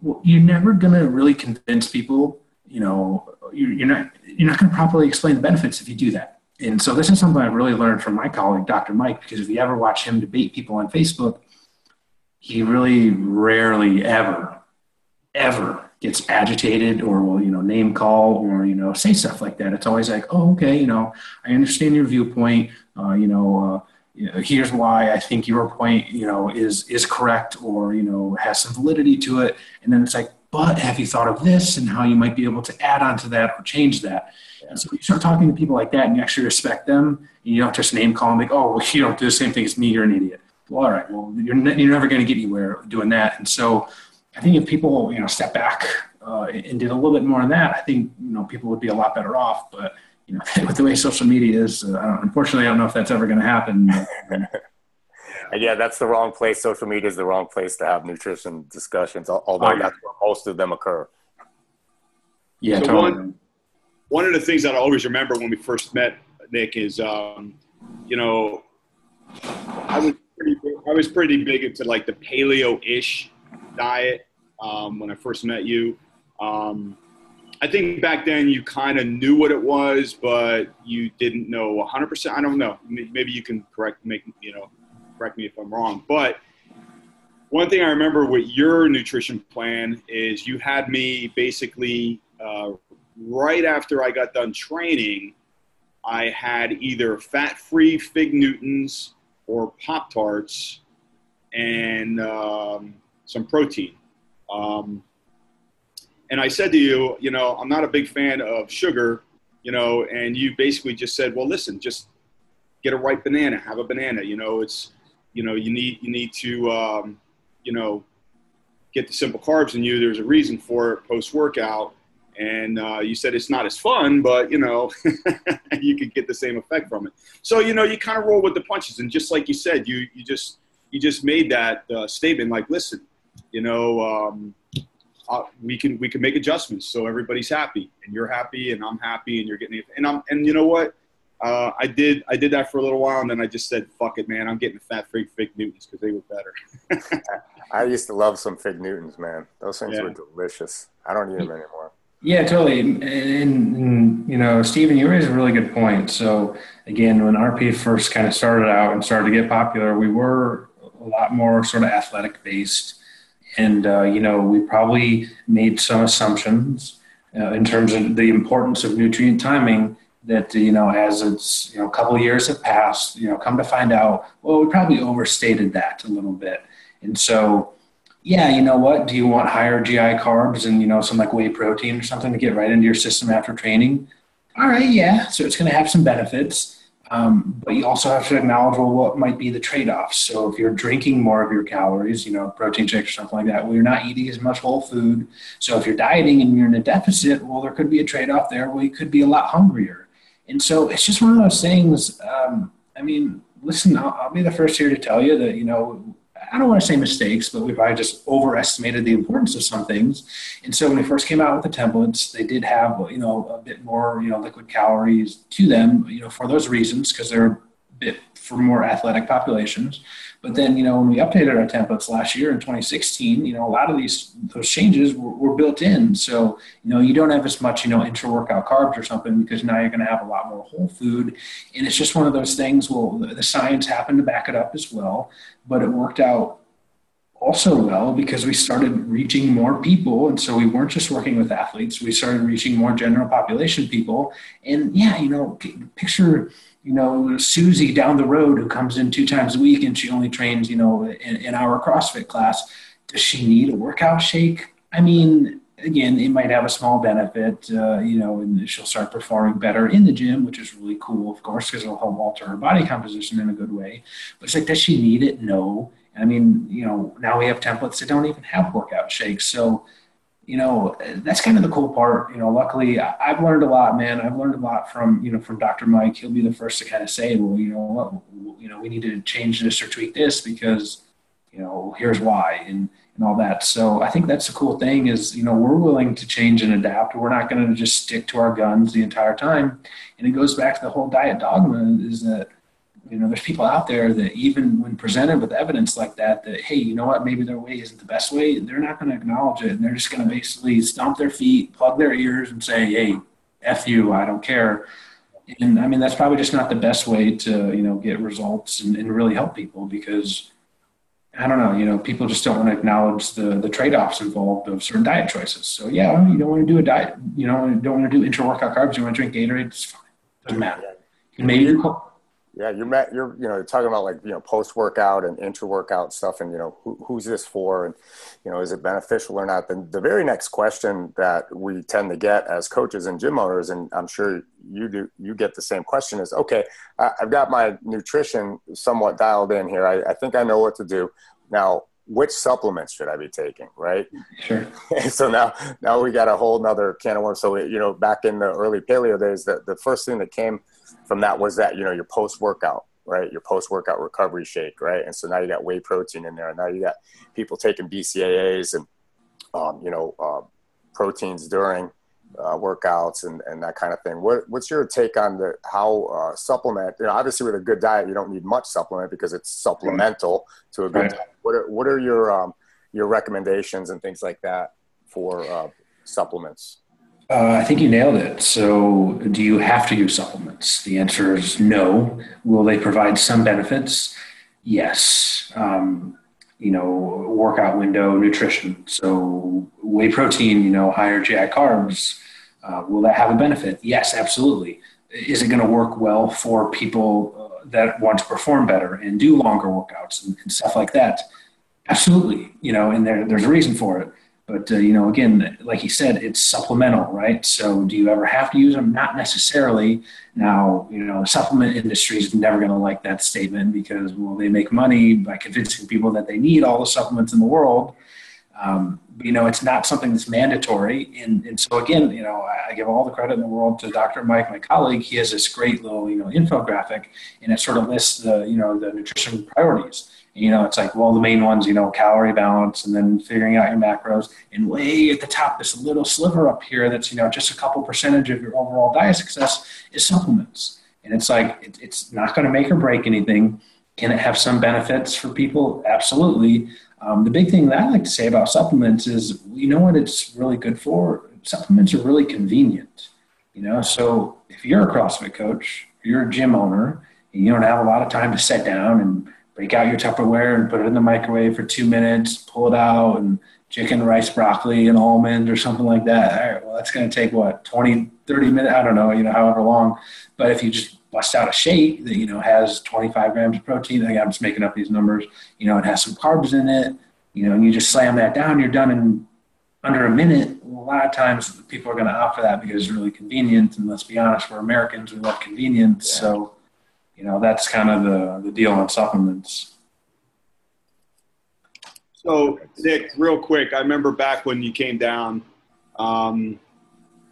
well, you're never going to really convince people you know you're not you're not going to properly explain the benefits if you do that and so this is something i've really learned from my colleague dr mike because if you ever watch him debate people on facebook he really rarely ever ever gets agitated or will you know name call or you know say stuff like that it's always like oh okay you know i understand your viewpoint uh, you know uh, you know, here's why I think your point, you know, is is correct or you know has some validity to it. And then it's like, but have you thought of this and how you might be able to add on to that or change that? Yeah. And so you start talking to people like that and you actually respect them. you don't just name call them like, oh, well, you don't do the same thing as me. You're an idiot. Well, all right. Well, you're, ne- you're never going to get anywhere doing that. And so I think if people, you know, step back uh, and did a little bit more on that, I think, you know, people would be a lot better off. But, you know, with the way social media is, uh, unfortunately, I don't know if that's ever going to happen. yeah, that's the wrong place. Social media is the wrong place to have nutrition discussions, although oh, that's where most of them occur. Yeah, so totally. one, one of the things that I always remember when we first met, Nick, is, um, you know, I was pretty big, I was pretty big into like the paleo-ish diet um, when I first met you. Um, I think back then you kind of knew what it was, but you didn't know 100%. I don't know. Maybe you can correct, make you know, correct me if I'm wrong. But one thing I remember with your nutrition plan is you had me basically uh, right after I got done training. I had either fat-free fig Newtons or Pop Tarts, and um, some protein. Um, and I said to you, you know, I'm not a big fan of sugar, you know, and you basically just said, well, listen, just get a ripe banana, have a banana. You know, it's, you know, you need you need to, um, you know, get the simple carbs in you. There's a reason for it post workout. And uh, you said it's not as fun, but you know, you could get the same effect from it. So you know, you kind of roll with the punches, and just like you said, you you just you just made that uh, statement like, listen, you know, um, uh, we can we can make adjustments so everybody's happy and you're happy and I'm happy and you're getting. And I'm and you know what? Uh, I did I did that for a little while and then I just said fuck it, man. I'm getting the fat fig fig Newtons because they were better. I used to love some fig Newtons, man. Those things yeah. were delicious. I don't eat them anymore. Yeah, totally. And, and, you know, Stephen, you raise a really good point. So again, when RP first kind of started out and started to get popular, we were a lot more sort of athletic based. And, uh, you know, we probably made some assumptions uh, in terms of the importance of nutrient timing that, you know, as it's, you know, a couple years have passed, you know, come to find out, well, we probably overstated that a little bit. And so, yeah, you know what? Do you want higher GI carbs and, you know, some like whey protein or something to get right into your system after training? All right, yeah. So it's going to have some benefits. Um, but you also have to acknowledge well, what might be the trade-offs. So if you're drinking more of your calories, you know, protein shakes or something like that, well, you're not eating as much whole food. So if you're dieting and you're in a deficit, well, there could be a trade-off there. Well, you could be a lot hungrier. And so it's just one of those things. Um, I mean, listen, I'll, I'll be the first here to tell you that, you know, I don't want to say mistakes, but we probably just overestimated the importance of some things. And so when we first came out with the templates, they did have you know a bit more you know liquid calories to them, you know for those reasons because they're bit for more athletic populations. But then, you know, when we updated our templates last year in 2016, you know, a lot of these those changes were, were built in. So, you know, you don't have as much, you know, intra-workout carbs or something because now you're going to have a lot more whole food. And it's just one of those things. Well, the science happened to back it up as well, but it worked out also well because we started reaching more people and so we weren't just working with athletes we started reaching more general population people and yeah you know picture you know, Susie down the road who comes in two times a week and she only trains, you know, in, our CrossFit class. Does she need a workout shake? I mean, again, it might have a small benefit, uh, you know, and she'll start performing better in the gym, which is really cool, of course, because it'll help alter her body composition in a good way. But it's like, does she need it? No. I mean, you know, now we have templates that don't even have workout shakes. So, you know, that's kind of the cool part. You know, luckily I've learned a lot, man. I've learned a lot from, you know, from Dr. Mike. He'll be the first to kind of say, well, you know what, you know, we need to change this or tweak this because, you know, here's why and, and all that. So I think that's the cool thing is, you know, we're willing to change and adapt. We're not going to just stick to our guns the entire time. And it goes back to the whole diet dogma is that, you know, there's people out there that even when presented with evidence like that, that hey, you know what, maybe their way isn't the best way, they're not going to acknowledge it, and they're just going to basically stomp their feet, plug their ears, and say, hey, f you, I don't care. And I mean, that's probably just not the best way to you know get results and, and really help people because I don't know, you know, people just don't want to acknowledge the the trade offs involved of certain diet choices. So yeah, you don't want to do a diet, you know, you don't want to do intra workout carbs, you want to drink Gatorade, it's fine, doesn't matter. And maybe yeah, you're met, you're you know you're talking about like you know post workout and intra workout stuff, and you know who, who's this for, and you know is it beneficial or not? Then the very next question that we tend to get as coaches and gym owners, and I'm sure you do, you get the same question is, okay, I've got my nutrition somewhat dialed in here. I, I think I know what to do now. Which supplements should I be taking? Right. Sure. so now, now we got a whole nother can of worms. So you know, back in the early paleo days, the, the first thing that came from that was that you know your post workout right? Your post workout recovery shake right? And so now you got whey protein in there and now you got people taking bcaas and um, you know uh, proteins during uh, workouts and, and that kind of thing. What, what's your take on the how uh, supplement you know obviously with a good diet you don't need much supplement because it's supplemental to a good right. diet. What are, what are your um, your recommendations and things like that for uh, supplements uh, I think you nailed it. So, do you have to use supplements? The answer is no. Will they provide some benefits? Yes. Um, you know, workout window, nutrition. So, whey protein, you know, higher GI carbs. Uh, will that have a benefit? Yes, absolutely. Is it going to work well for people uh, that want to perform better and do longer workouts and, and stuff like that? Absolutely. You know, and there, there's a reason for it but uh, you know, again, like he said, it's supplemental, right? So, do you ever have to use them? Not necessarily. Now, you know, the supplement industry is never going to like that statement because, well, they make money by convincing people that they need all the supplements in the world. Um, you know, it's not something that's mandatory. And, and so, again, you know, I give all the credit in the world to Dr. Mike, my colleague. He has this great little, you know, infographic, and it sort of lists the, you know, the nutrition priorities you know, it's like, well, the main ones, you know, calorie balance and then figuring out your macros. And way at the top, this little sliver up here that's, you know, just a couple percentage of your overall diet success is supplements. And it's like, it, it's not going to make or break anything. Can it have some benefits for people? Absolutely. Um, the big thing that I like to say about supplements is, you know what it's really good for? Supplements are really convenient. You know, so if you're a CrossFit coach, you're a gym owner, and you don't have a lot of time to sit down and break out your Tupperware and put it in the microwave for two minutes, pull it out, and chicken, rice, broccoli, and almond or something like that. All right, well, that's going to take what, 20, 30 minutes? I don't know, you know, however long. But if you just bust out a shake that, you know, has 25 grams of protein, I'm just making up these numbers, you know, it has some carbs in it, you know, and you just slam that down, you're done in under a minute. A lot of times people are going to opt for that because it's really convenient. And let's be honest, we're Americans, we love convenience. Yeah. So, you know, that's kind of the, the deal on supplements. So, Nick, real quick, I remember back when you came down, um,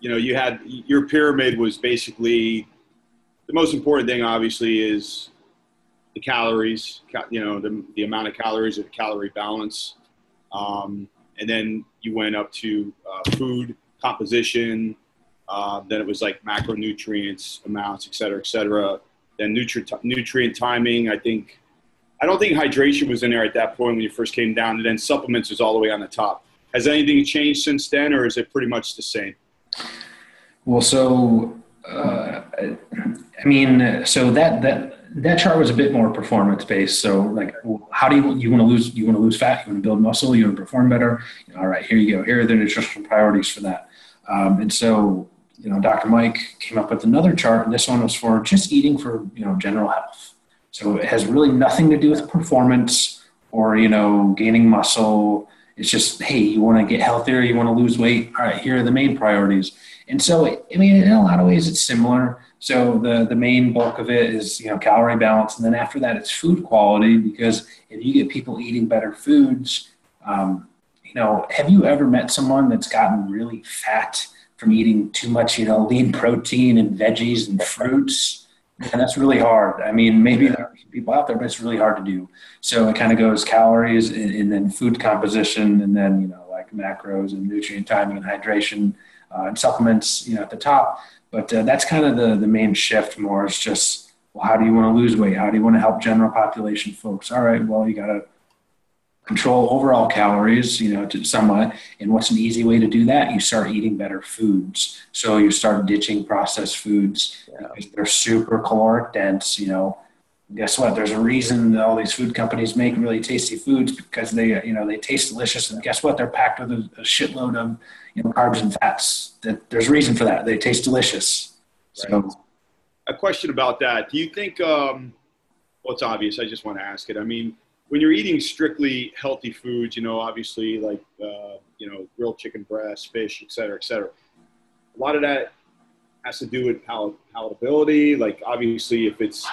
you know, you had your pyramid was basically the most important thing, obviously, is the calories, you know, the, the amount of calories or the calorie balance. Um, and then you went up to uh, food composition. Uh, then it was like macronutrients amounts, et cetera, et cetera then nutrient nutrient timing. I think I don't think hydration was in there at that point when you first came down, and then supplements was all the way on the top. Has anything changed since then, or is it pretty much the same? Well, so uh, I mean, so that that that chart was a bit more performance based. So, like, how do you you want to lose? You want to lose fat? You want to build muscle? You want to perform better? All right, here you go. Here are the nutritional priorities for that. Um, and so, you know, Dr. Mike came up with another chart, and this one was for just eating for you know general health. So it has really nothing to do with performance or you know gaining muscle. It's just hey, you want to get healthier, you want to lose weight. All right, here are the main priorities. And so, I mean, in a lot of ways, it's similar. So the the main bulk of it is you know calorie balance, and then after that, it's food quality because if you get people eating better foods. Um, you know, have you ever met someone that's gotten really fat from eating too much, you know, lean protein and veggies and fruits. And that's really hard. I mean, maybe there are people out there, but it's really hard to do. So it kind of goes calories and, and, then food composition, and then you know like macros and nutrient timing and hydration uh, and supplements, you know, at the top. But uh, that's kind of the the main shift. More It's just well, how do you want to lose weight? How do you want to help general population folks? All right, well, you got to control overall calories, you know, to somewhat. And what's an easy way to do that? You start eating better foods. So you start ditching processed foods yeah. they're super caloric dense, you know. Guess what? There's a reason all these food companies make really tasty foods because they, you know, they taste delicious. And guess what? They're packed with a, a shitload of, you know, carbs and fats. That there's a reason for that. They taste delicious. Right. So, a question about that. Do you think? Um, well, it's obvious. I just want to ask it. I mean, when you're eating strictly healthy foods, you know, obviously like, uh, you know, grilled chicken breast, fish, et cetera, et cetera, a lot of that has to do with palatability. Like, obviously, if it's,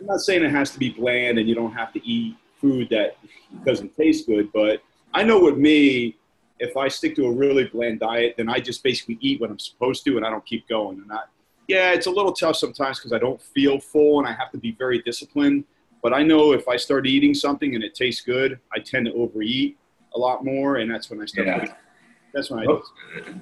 I'm not saying it has to be bland and you don't have to eat food that doesn't taste good, but I know with me, if I stick to a really bland diet, then I just basically eat what I'm supposed to and I don't keep going. And I, yeah, it's a little tough sometimes because I don't feel full and I have to be very disciplined. But I know if I start eating something and it tastes good, I tend to overeat a lot more, and that's when I start. Yeah. That's when I do.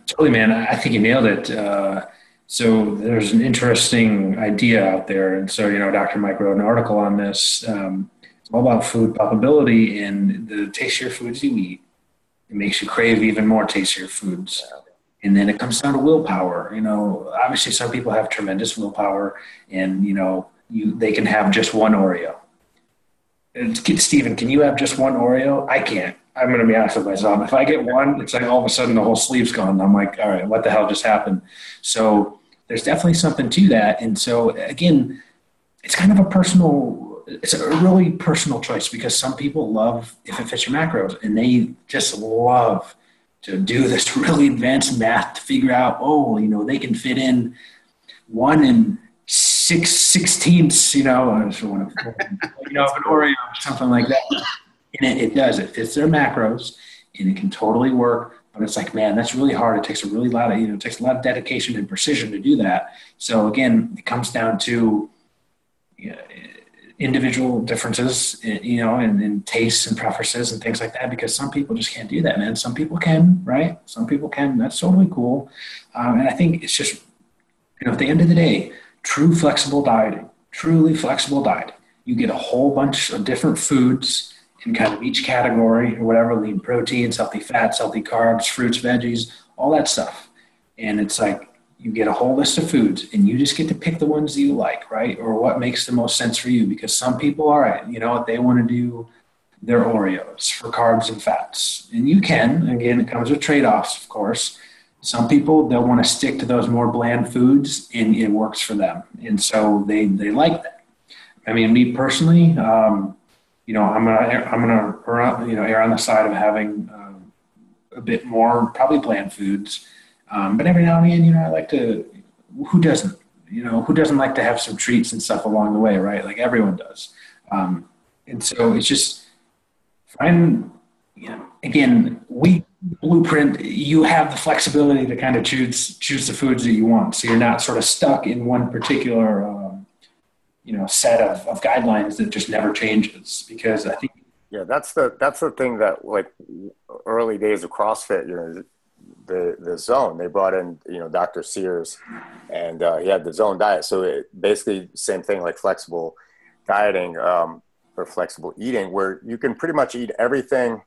Totally, man. I think you nailed it. Uh, so there's an interesting idea out there, and so you know, Dr. Mike wrote an article on this. Um, it's all about food palatability and the tastier foods you eat. It makes you crave even more tastier foods. And then it comes down to willpower. You know, obviously some people have tremendous willpower, and you know, you they can have just one Oreo Stephen, can you have just one Oreo? I can't. I'm going to be honest with myself. If I get one, it's like all of a sudden the whole sleeve's gone. I'm like, all right, what the hell just happened? So there's definitely something to that. And so again, it's kind of a personal, it's a really personal choice because some people love if it fits your macros and they just love to do this really advanced math to figure out, oh, you know, they can fit in one and six sixteenths, you know, you know, of an Oreo or something like that. And it, it does. It fits their macros, and it can totally work. But it's like, man, that's really hard. It takes a really lot of, you know, it takes a lot of dedication and precision to do that. So again, it comes down to you know, individual differences, you know, in, in tastes and preferences and things like that. Because some people just can't do that, man. Some people can, right? Some people can. That's totally cool. Um, and I think it's just, you know, at the end of the day, true flexible dieting, truly flexible dieting. You get a whole bunch of different foods in kind of each category or whatever lean proteins, healthy fats, healthy carbs, fruits, veggies, all that stuff. And it's like you get a whole list of foods and you just get to pick the ones that you like, right? Or what makes the most sense for you. Because some people, right, you know what, they want to do their Oreos for carbs and fats. And you can, again, it comes with trade offs, of course. Some people, they'll want to stick to those more bland foods and it works for them. And so they, they like that. I mean, me personally, um, you know, I'm gonna I'm gonna you know err on the side of having um, a bit more probably bland foods, um, but every now and again, you know, I like to. Who doesn't? You know, who doesn't like to have some treats and stuff along the way, right? Like everyone does. Um, and so it's just find. You know, again, we blueprint. You have the flexibility to kind of choose choose the foods that you want, so you're not sort of stuck in one particular. Uh, you know set of, of guidelines that just never changes because I think yeah that's the that's the thing that like early days of CrossFit you know the the zone they brought in you know Dr. Sears and uh, he had the zone diet so it basically same thing like flexible dieting um, or flexible eating where you can pretty much eat everything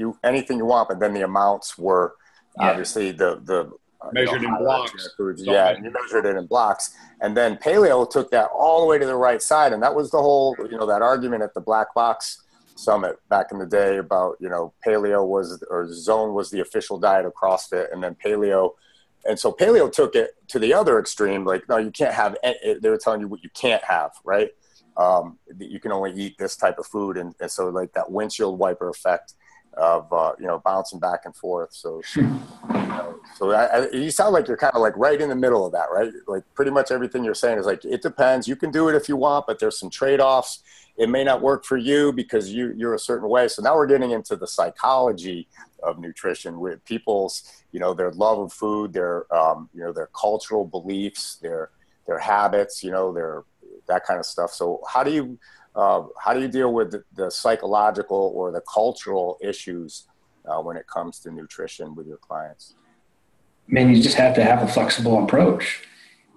you anything you want but then the amounts were yeah. obviously the the measured in blocks. Foods. Yeah, you measured it in blocks. And then paleo took that all the way to the right side. And that was the whole, you know, that argument at the Black Box Summit back in the day about, you know, paleo was, or zone was the official diet of CrossFit. And then paleo, and so paleo took it to the other extreme. Like, no, you can't have, they were telling you what you can't have, right? Um, you can only eat this type of food. And, and so, like, that windshield wiper effect of uh, you know bouncing back and forth. So, you know, so I, I, you sound like you're kind of like right in the middle of that, right? Like pretty much everything you're saying is like it depends. You can do it if you want, but there's some trade offs. It may not work for you because you you're a certain way. So now we're getting into the psychology of nutrition with people's you know their love of food, their um, you know their cultural beliefs, their their habits, you know their that kind of stuff. So how do you uh, how do you deal with the, the, psychological or the cultural issues uh, when it comes to nutrition with your clients? I mean, you just have to have a flexible approach.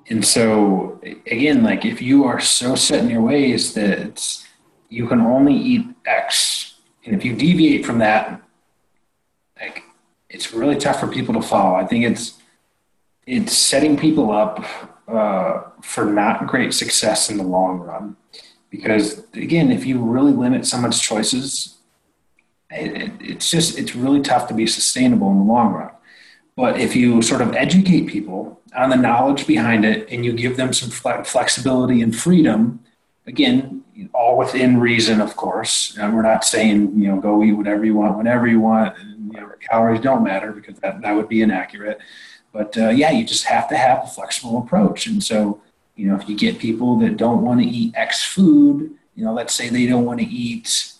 And so, again, like if you are so set in your ways that you can only eat X, and if you deviate from that, like it's really tough for people to follow. I think it's it's setting people up uh, for not great success in the long run because again if you really limit someone's choices it, it's just it's really tough to be sustainable in the long run. But if you sort of educate people on the knowledge behind it and you give them some flexibility and freedom again all within reason of course. And we're not saying you know go eat whatever you want whenever you want and, you know, calories don't matter because that, that would be inaccurate. But uh, yeah you just have to have a flexible approach. And so you know, if you get people that don't want to eat X food, you know, let's say they don't want to eat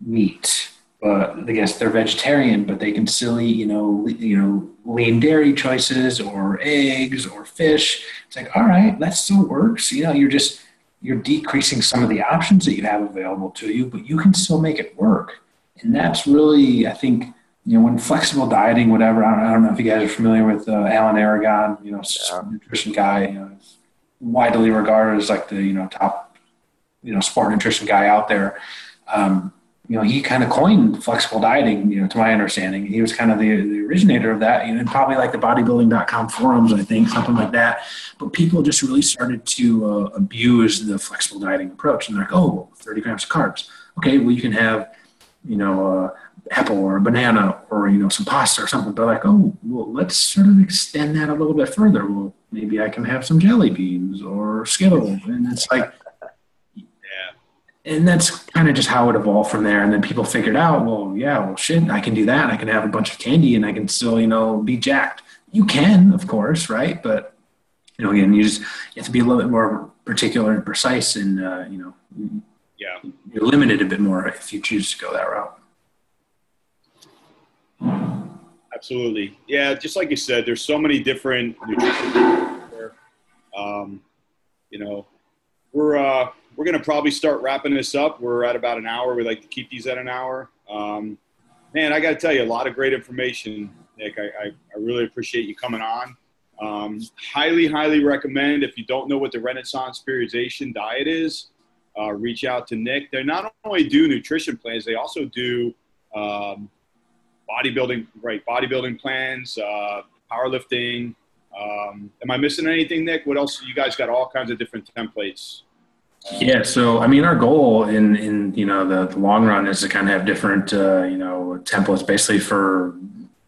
meat, but I guess they're vegetarian, but they can still eat, you know, you know, lean dairy choices or eggs or fish. It's like, all right, that still works. You know, you're just you're decreasing some of the options that you have available to you, but you can still make it work. And that's really, I think, you know, when flexible dieting, whatever. I don't, I don't know if you guys are familiar with uh, Alan Aragon, you know, yeah. nutrition guy. You know, widely regarded as like the you know top you know sport nutrition guy out there. Um, you know, he kind of coined flexible dieting, you know, to my understanding. He was kind of the, the originator of that, you know, and probably like the bodybuilding.com forums, I think, something like that. But people just really started to uh, abuse the flexible dieting approach. And they're like, oh, 30 grams of carbs. Okay, well, you can have, you know, uh, apple or a banana or, you know, some pasta or something. But like, oh, well, let's sort of extend that a little bit further. Well, maybe I can have some jelly beans or Skittles. And it's like, yeah. And that's kind of just how it evolved from there. And then people figured out, well, yeah, well, shit, I can do that. I can have a bunch of candy and I can still, you know, be jacked. You can, of course, right? But, you know, again, you just you have to be a little bit more particular and precise and, uh, you know, yeah, you're limited a bit more if you choose to go that route. Absolutely. Yeah, just like you said, there's so many different nutrition. Um, you know, we're uh, we're gonna probably start wrapping this up. We're at about an hour. We like to keep these at an hour. Um, man, I got to tell you, a lot of great information, Nick. I, I, I really appreciate you coming on. Um, highly, highly recommend if you don't know what the Renaissance periodization diet is, uh, reach out to Nick. They not only do nutrition plans, they also do um, bodybuilding, right? Bodybuilding plans, uh, powerlifting, Um, am I missing anything, Nick? What else? You guys got all kinds of different templates. Yeah, so I mean, our goal in in you know the, the long run is to kind of have different uh, you know templates basically for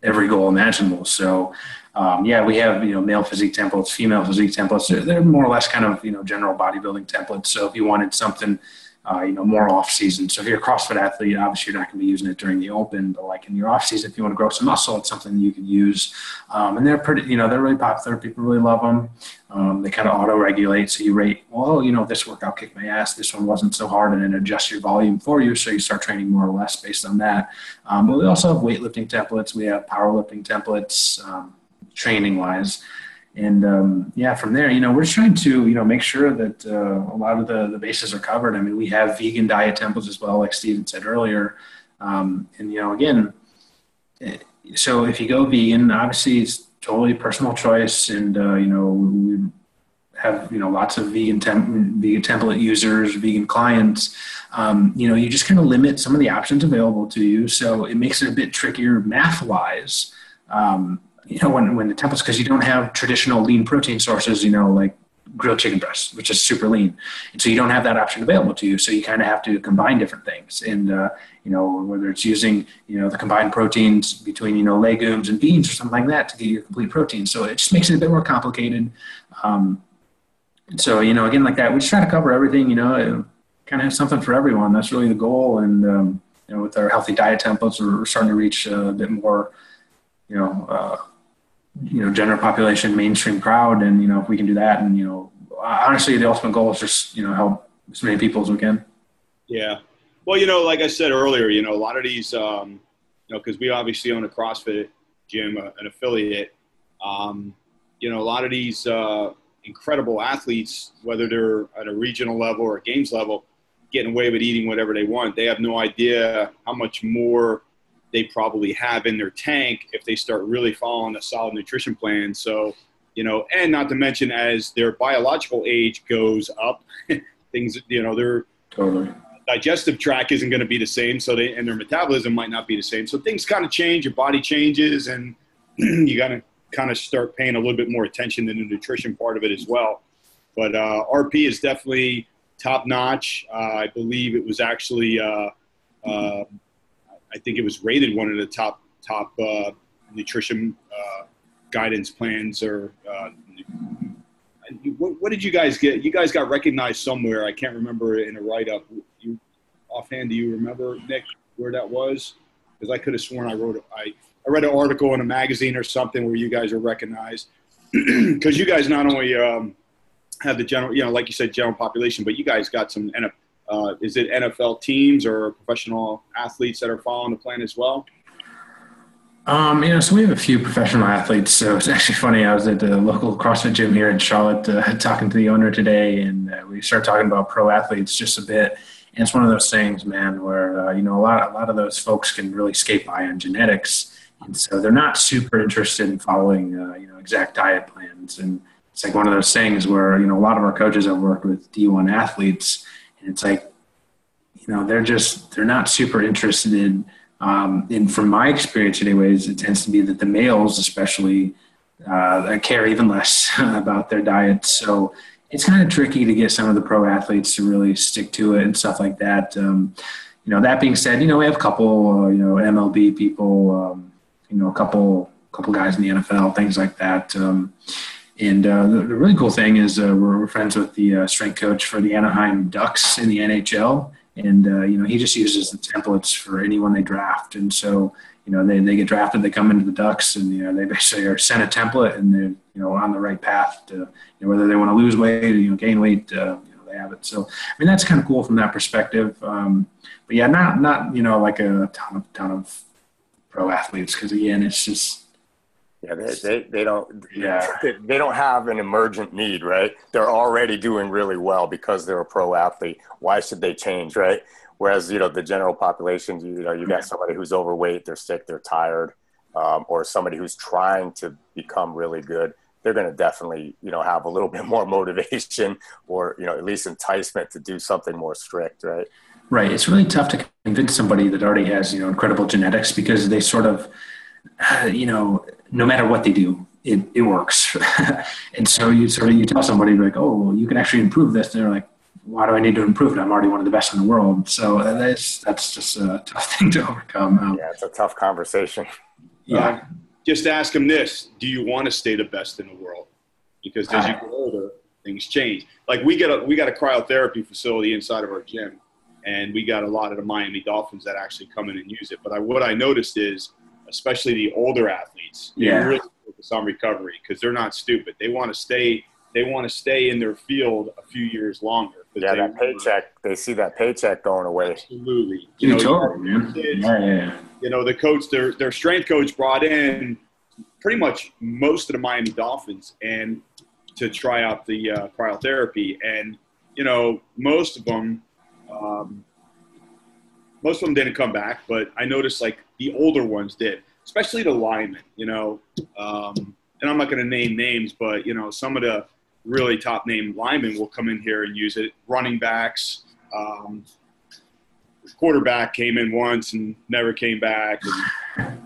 every goal imaginable. So um, yeah, we have you know male physique templates, female physique templates. They're, they're, more or less kind of you know general bodybuilding templates. So if you wanted something uh, you know, more off season. So if you're a CrossFit athlete, obviously you're not going to be using it during the open, but like in your off season, if you want to grow some muscle, it's something you can use. Um, and they're pretty, you know, they're really popular. People really love them. Um, they kind of auto regulate. So you rate, well, you know, this workout kicked my ass. This one wasn't so hard and then adjust your volume for you. So you start training more or less based on that. Um, but we also have weightlifting templates. We have powerlifting templates, um, training wise and um, yeah, from there, you know, we're trying to, you know, make sure that uh, a lot of the, the bases are covered. I mean, we have vegan diet temples as well, like Steven said earlier. Um, and, you know, again, eh, so if you go vegan, obviously it's totally personal choice. And, uh, you know, we have, you know, lots of vegan, temp- vegan template users, vegan clients. Um, you know, you just kind of limit some of the options available to you. So it makes it a bit trickier math wise. You know, when, when the templates, because you don't have traditional lean protein sources, you know, like grilled chicken breast, which is super lean. And so you don't have that option available to you. So you kind of have to combine different things. And, uh, you know, whether it's using, you know, the combined proteins between, you know, legumes and beans or something like that to get your complete protein. So it just makes it a bit more complicated. Um, so, you know, again, like that, we just try to cover everything, you know, kind of have something for everyone. That's really the goal. And, um, you know, with our healthy diet templates, we're starting to reach a bit more, you know, uh, you know general population mainstream crowd and you know if we can do that and you know honestly the ultimate goal is just you know help as many people as we can. Yeah. Well you know like i said earlier you know a lot of these um, you know because we obviously own a crossfit gym uh, an affiliate um, you know a lot of these uh, incredible athletes whether they're at a regional level or a games level getting away with eating whatever they want. They have no idea how much more they probably have in their tank if they start really following a solid nutrition plan. So, you know, and not to mention as their biological age goes up, things, you know, their totally digestive tract isn't going to be the same. So they, and their metabolism might not be the same. So things kind of change, your body changes and you got to kind of start paying a little bit more attention to the nutrition part of it as well. But uh, RP is definitely top notch. Uh, I believe it was actually uh, uh I think it was rated one of the top top uh, nutrition uh, guidance plans or. Uh, what, what, did you guys get? You guys got recognized somewhere. I can't remember in a write up. You offhand, do you remember Nick where that was? Because I could have sworn I wrote. I I read an article in a magazine or something where you guys are recognized. Because you guys not only um, have the general, you know, like you said, general population, but you guys got some uh, is it NFL teams or professional athletes that are following the plan as well? Um, you know, so we have a few professional athletes. So it's actually funny. I was at the local CrossFit gym here in Charlotte uh, talking to the owner today, and uh, we started talking about pro athletes just a bit. And it's one of those things, man, where uh, you know a lot, a lot of those folks can really skate by on genetics, and so they're not super interested in following, uh, you know, exact diet plans. And it's like one of those things where you know a lot of our coaches have worked with D1 athletes it's like, you know, they're just, they're not super interested in, um, and from my experience anyways, it tends to be that the males especially uh, care even less about their diets. So it's kind of tricky to get some of the pro athletes to really stick to it and stuff like that. Um, you know, that being said, you know, we have a couple, uh, you know, MLB people, um, you know, a couple, couple guys in the NFL, things like that. Um, and uh, the, the, really cool thing is uh, we're, we're, friends with the uh, strength coach for the Anaheim Ducks in the NHL, and uh, you know he just uses the templates for anyone they draft. And so you know they, they get drafted, they come into the Ducks, and you know they basically are sent a template, and they're you know on the right path to you know, whether they want to lose weight or you know gain weight. Uh, you know, they have it. So I mean that's kind of cool from that perspective. Um, but yeah, not not you know like a ton of ton of pro athletes because again it's just yeah, they, they, they don't yeah they, they, don't have an emergent need, right? They're already doing really well because they're a pro athlete. Why should they change, right? Whereas you know the general population, you know, you got somebody who's overweight, they're sick, they're tired, um, or somebody who's trying to become really good. They're going to definitely you know have a little bit more motivation, or you know at least enticement to do something more strict, right? Right. It's really tough to convince somebody that already has you know incredible genetics because they sort of you know, no matter what they do, it, it works. and so you sort of you tell somebody like, oh, well, you can actually improve this. And they're like, why do I need to improve it? I'm already one of the best in the world. So that's that's just a tough thing to overcome. Um, yeah, it's a tough conversation. Yeah. Um, just ask them this: Do you want to stay the best in the world? Because as you get older, things change. Like we got a we got a cryotherapy facility inside of our gym, and we got a lot of the Miami Dolphins that actually come in and use it. But I, what I noticed is, especially the older athletes, yeah. really focus on recovery because they're not stupid. They want to stay. They want to stay in their field a few years longer. Yeah, that paycheck. They see that paycheck going away. Absolutely. You, know, totally, man. Kids, yeah, yeah. You know, the coach, their their strength coach brought in pretty much most of the Miami Dolphins and to try out the uh, cryotherapy, and you know, most of them um, most of them didn't come back, but I noticed like the older ones did, especially the linemen. You know, um, and I'm not going to name names, but you know, some of the really top name linemen will come in here and use it. Running backs, um, quarterback came in once and never came back. And,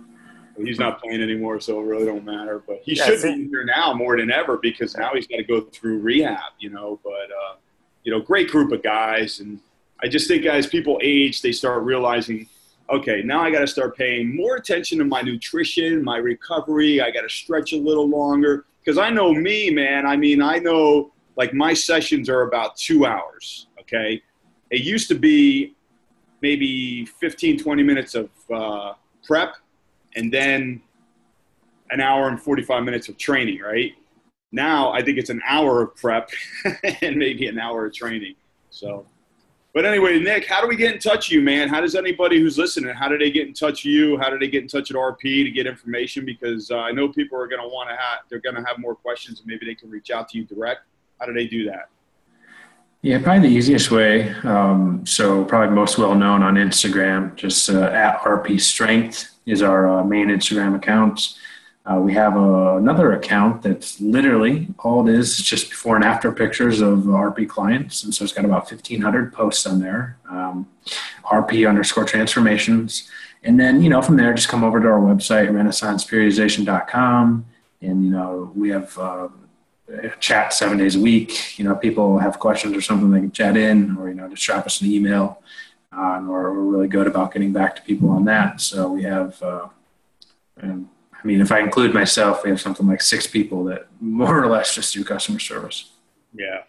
he's not playing anymore, so it really don't matter. But he yeah, should be here now more than ever because now he's got to go through rehab, you know. But uh, you know, great group of guys, and I just think as people age, they start realizing, okay, now I got to start paying more attention to my nutrition, my recovery. I got to stretch a little longer because I know me, man. I mean, I know like my sessions are about two hours. Okay, it used to be maybe 15, 20 minutes of uh, prep, and then an hour and 45 minutes of training. Right now, I think it's an hour of prep and maybe an hour of training. So but anyway, Nick, how do we get in touch with you, man? How does anybody who's listening, how do they get in touch with you? How do they get in touch with RP to get information? Because uh, I know people are going to want to have, they're going to have more questions and maybe they can reach out to you direct. How do they do that? Yeah, probably the easiest way. Um, so probably most well known on Instagram, just uh, at RP Strength is our uh, main Instagram account. Uh, we have a, another account that's literally all it is, is just before and after pictures of RP clients. And so it's got about 1,500 posts on there, um, RP underscore transformations. And then, you know, from there, just come over to our website, renaissanceperiodization.com. And, you know, we have uh, chat seven days a week. You know, people have questions or something, they can chat in or, you know, just drop us an email. Uh, and we're, we're really good about getting back to people on that. So we have, uh, and I mean, if I include myself, we have something like six people that more or less just do customer service. Yeah.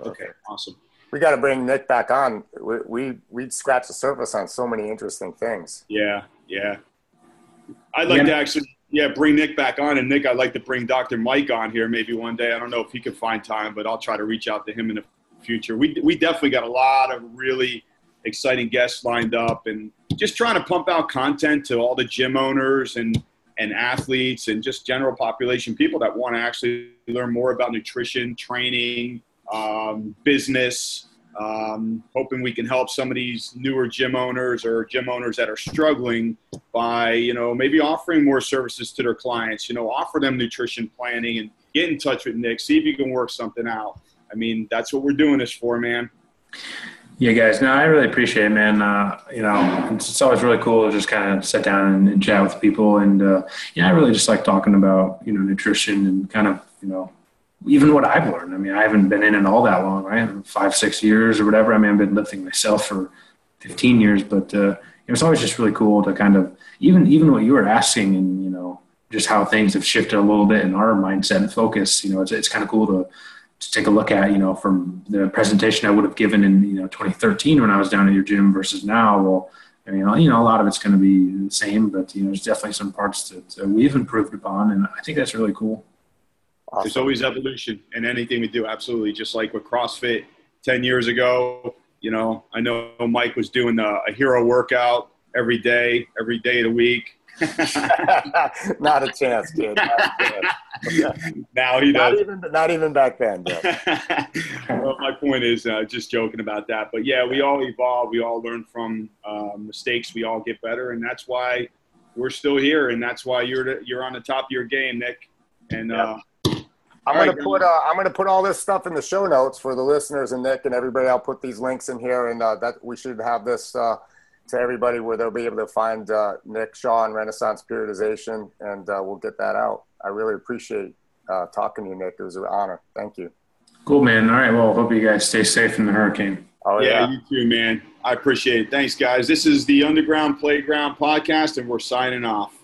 Okay. Awesome. We got to bring Nick back on. We, we we scratch the surface on so many interesting things. Yeah. Yeah. I'd like yeah. to actually, yeah, bring Nick back on. And Nick, I'd like to bring Dr. Mike on here maybe one day. I don't know if he can find time, but I'll try to reach out to him in the future. We we definitely got a lot of really exciting guests lined up, and just trying to pump out content to all the gym owners and and athletes and just general population people that want to actually learn more about nutrition, training, um, business. Um, hoping we can help some of these newer gym owners or gym owners that are struggling by, you know, maybe offering more services to their clients. You know, offer them nutrition planning and get in touch with Nick. See if you can work something out. I mean, that's what we're doing this for, man. Yeah, guys. No, I really appreciate it, man. Uh, you know, it's, it's, always really cool to just kind of sit down and, and chat with people. And uh, yeah, I really just like talking about you know nutrition and kind of you know even what I've learned. I mean, I haven't been in it all that long, right? Five, six years or whatever. I mean, I've been lifting myself for 15 years, but uh, it's always just really cool to kind of even even what you were asking and you know just how things have shifted a little bit in our mindset and focus. You know, it's it's kind of cool to to take a look at, you know, from the presentation I would have given in, you know, 2013 when I was down at your gym versus now. Well, I mean, you know, a lot of it's going to be the same, but, you know, there's definitely some parts that we've improved upon. And I think that's really cool. Awesome. There's always evolution in anything we do. Absolutely. Just like with CrossFit 10 years ago, you know, I know Mike was doing a, a hero workout every day, every day of the week not a chance, kid. now he does. Not even, not even back then, well, my point is uh, just joking about that. But yeah, we all evolve. We all learn from uh, mistakes. We all get better, and that's why we're still here, and that's why you're you're on the top of your game, Nick. And uh, I'm gonna right, put uh, I'm gonna put all this stuff in the show notes for the listeners and Nick and everybody. I'll put these links in here, and uh, that we should have this uh, to everybody where they'll be able to find uh, Nick Shaw and Renaissance Periodization, and uh, we'll get that out. I really appreciate uh, talking to you, Nick. It was an honor. Thank you. Cool, man. All right. Well, hope you guys stay safe in the hurricane. Oh, yeah. yeah. you too, man. I appreciate it. Thanks, guys. This is the Underground Playground podcast, and we're signing off.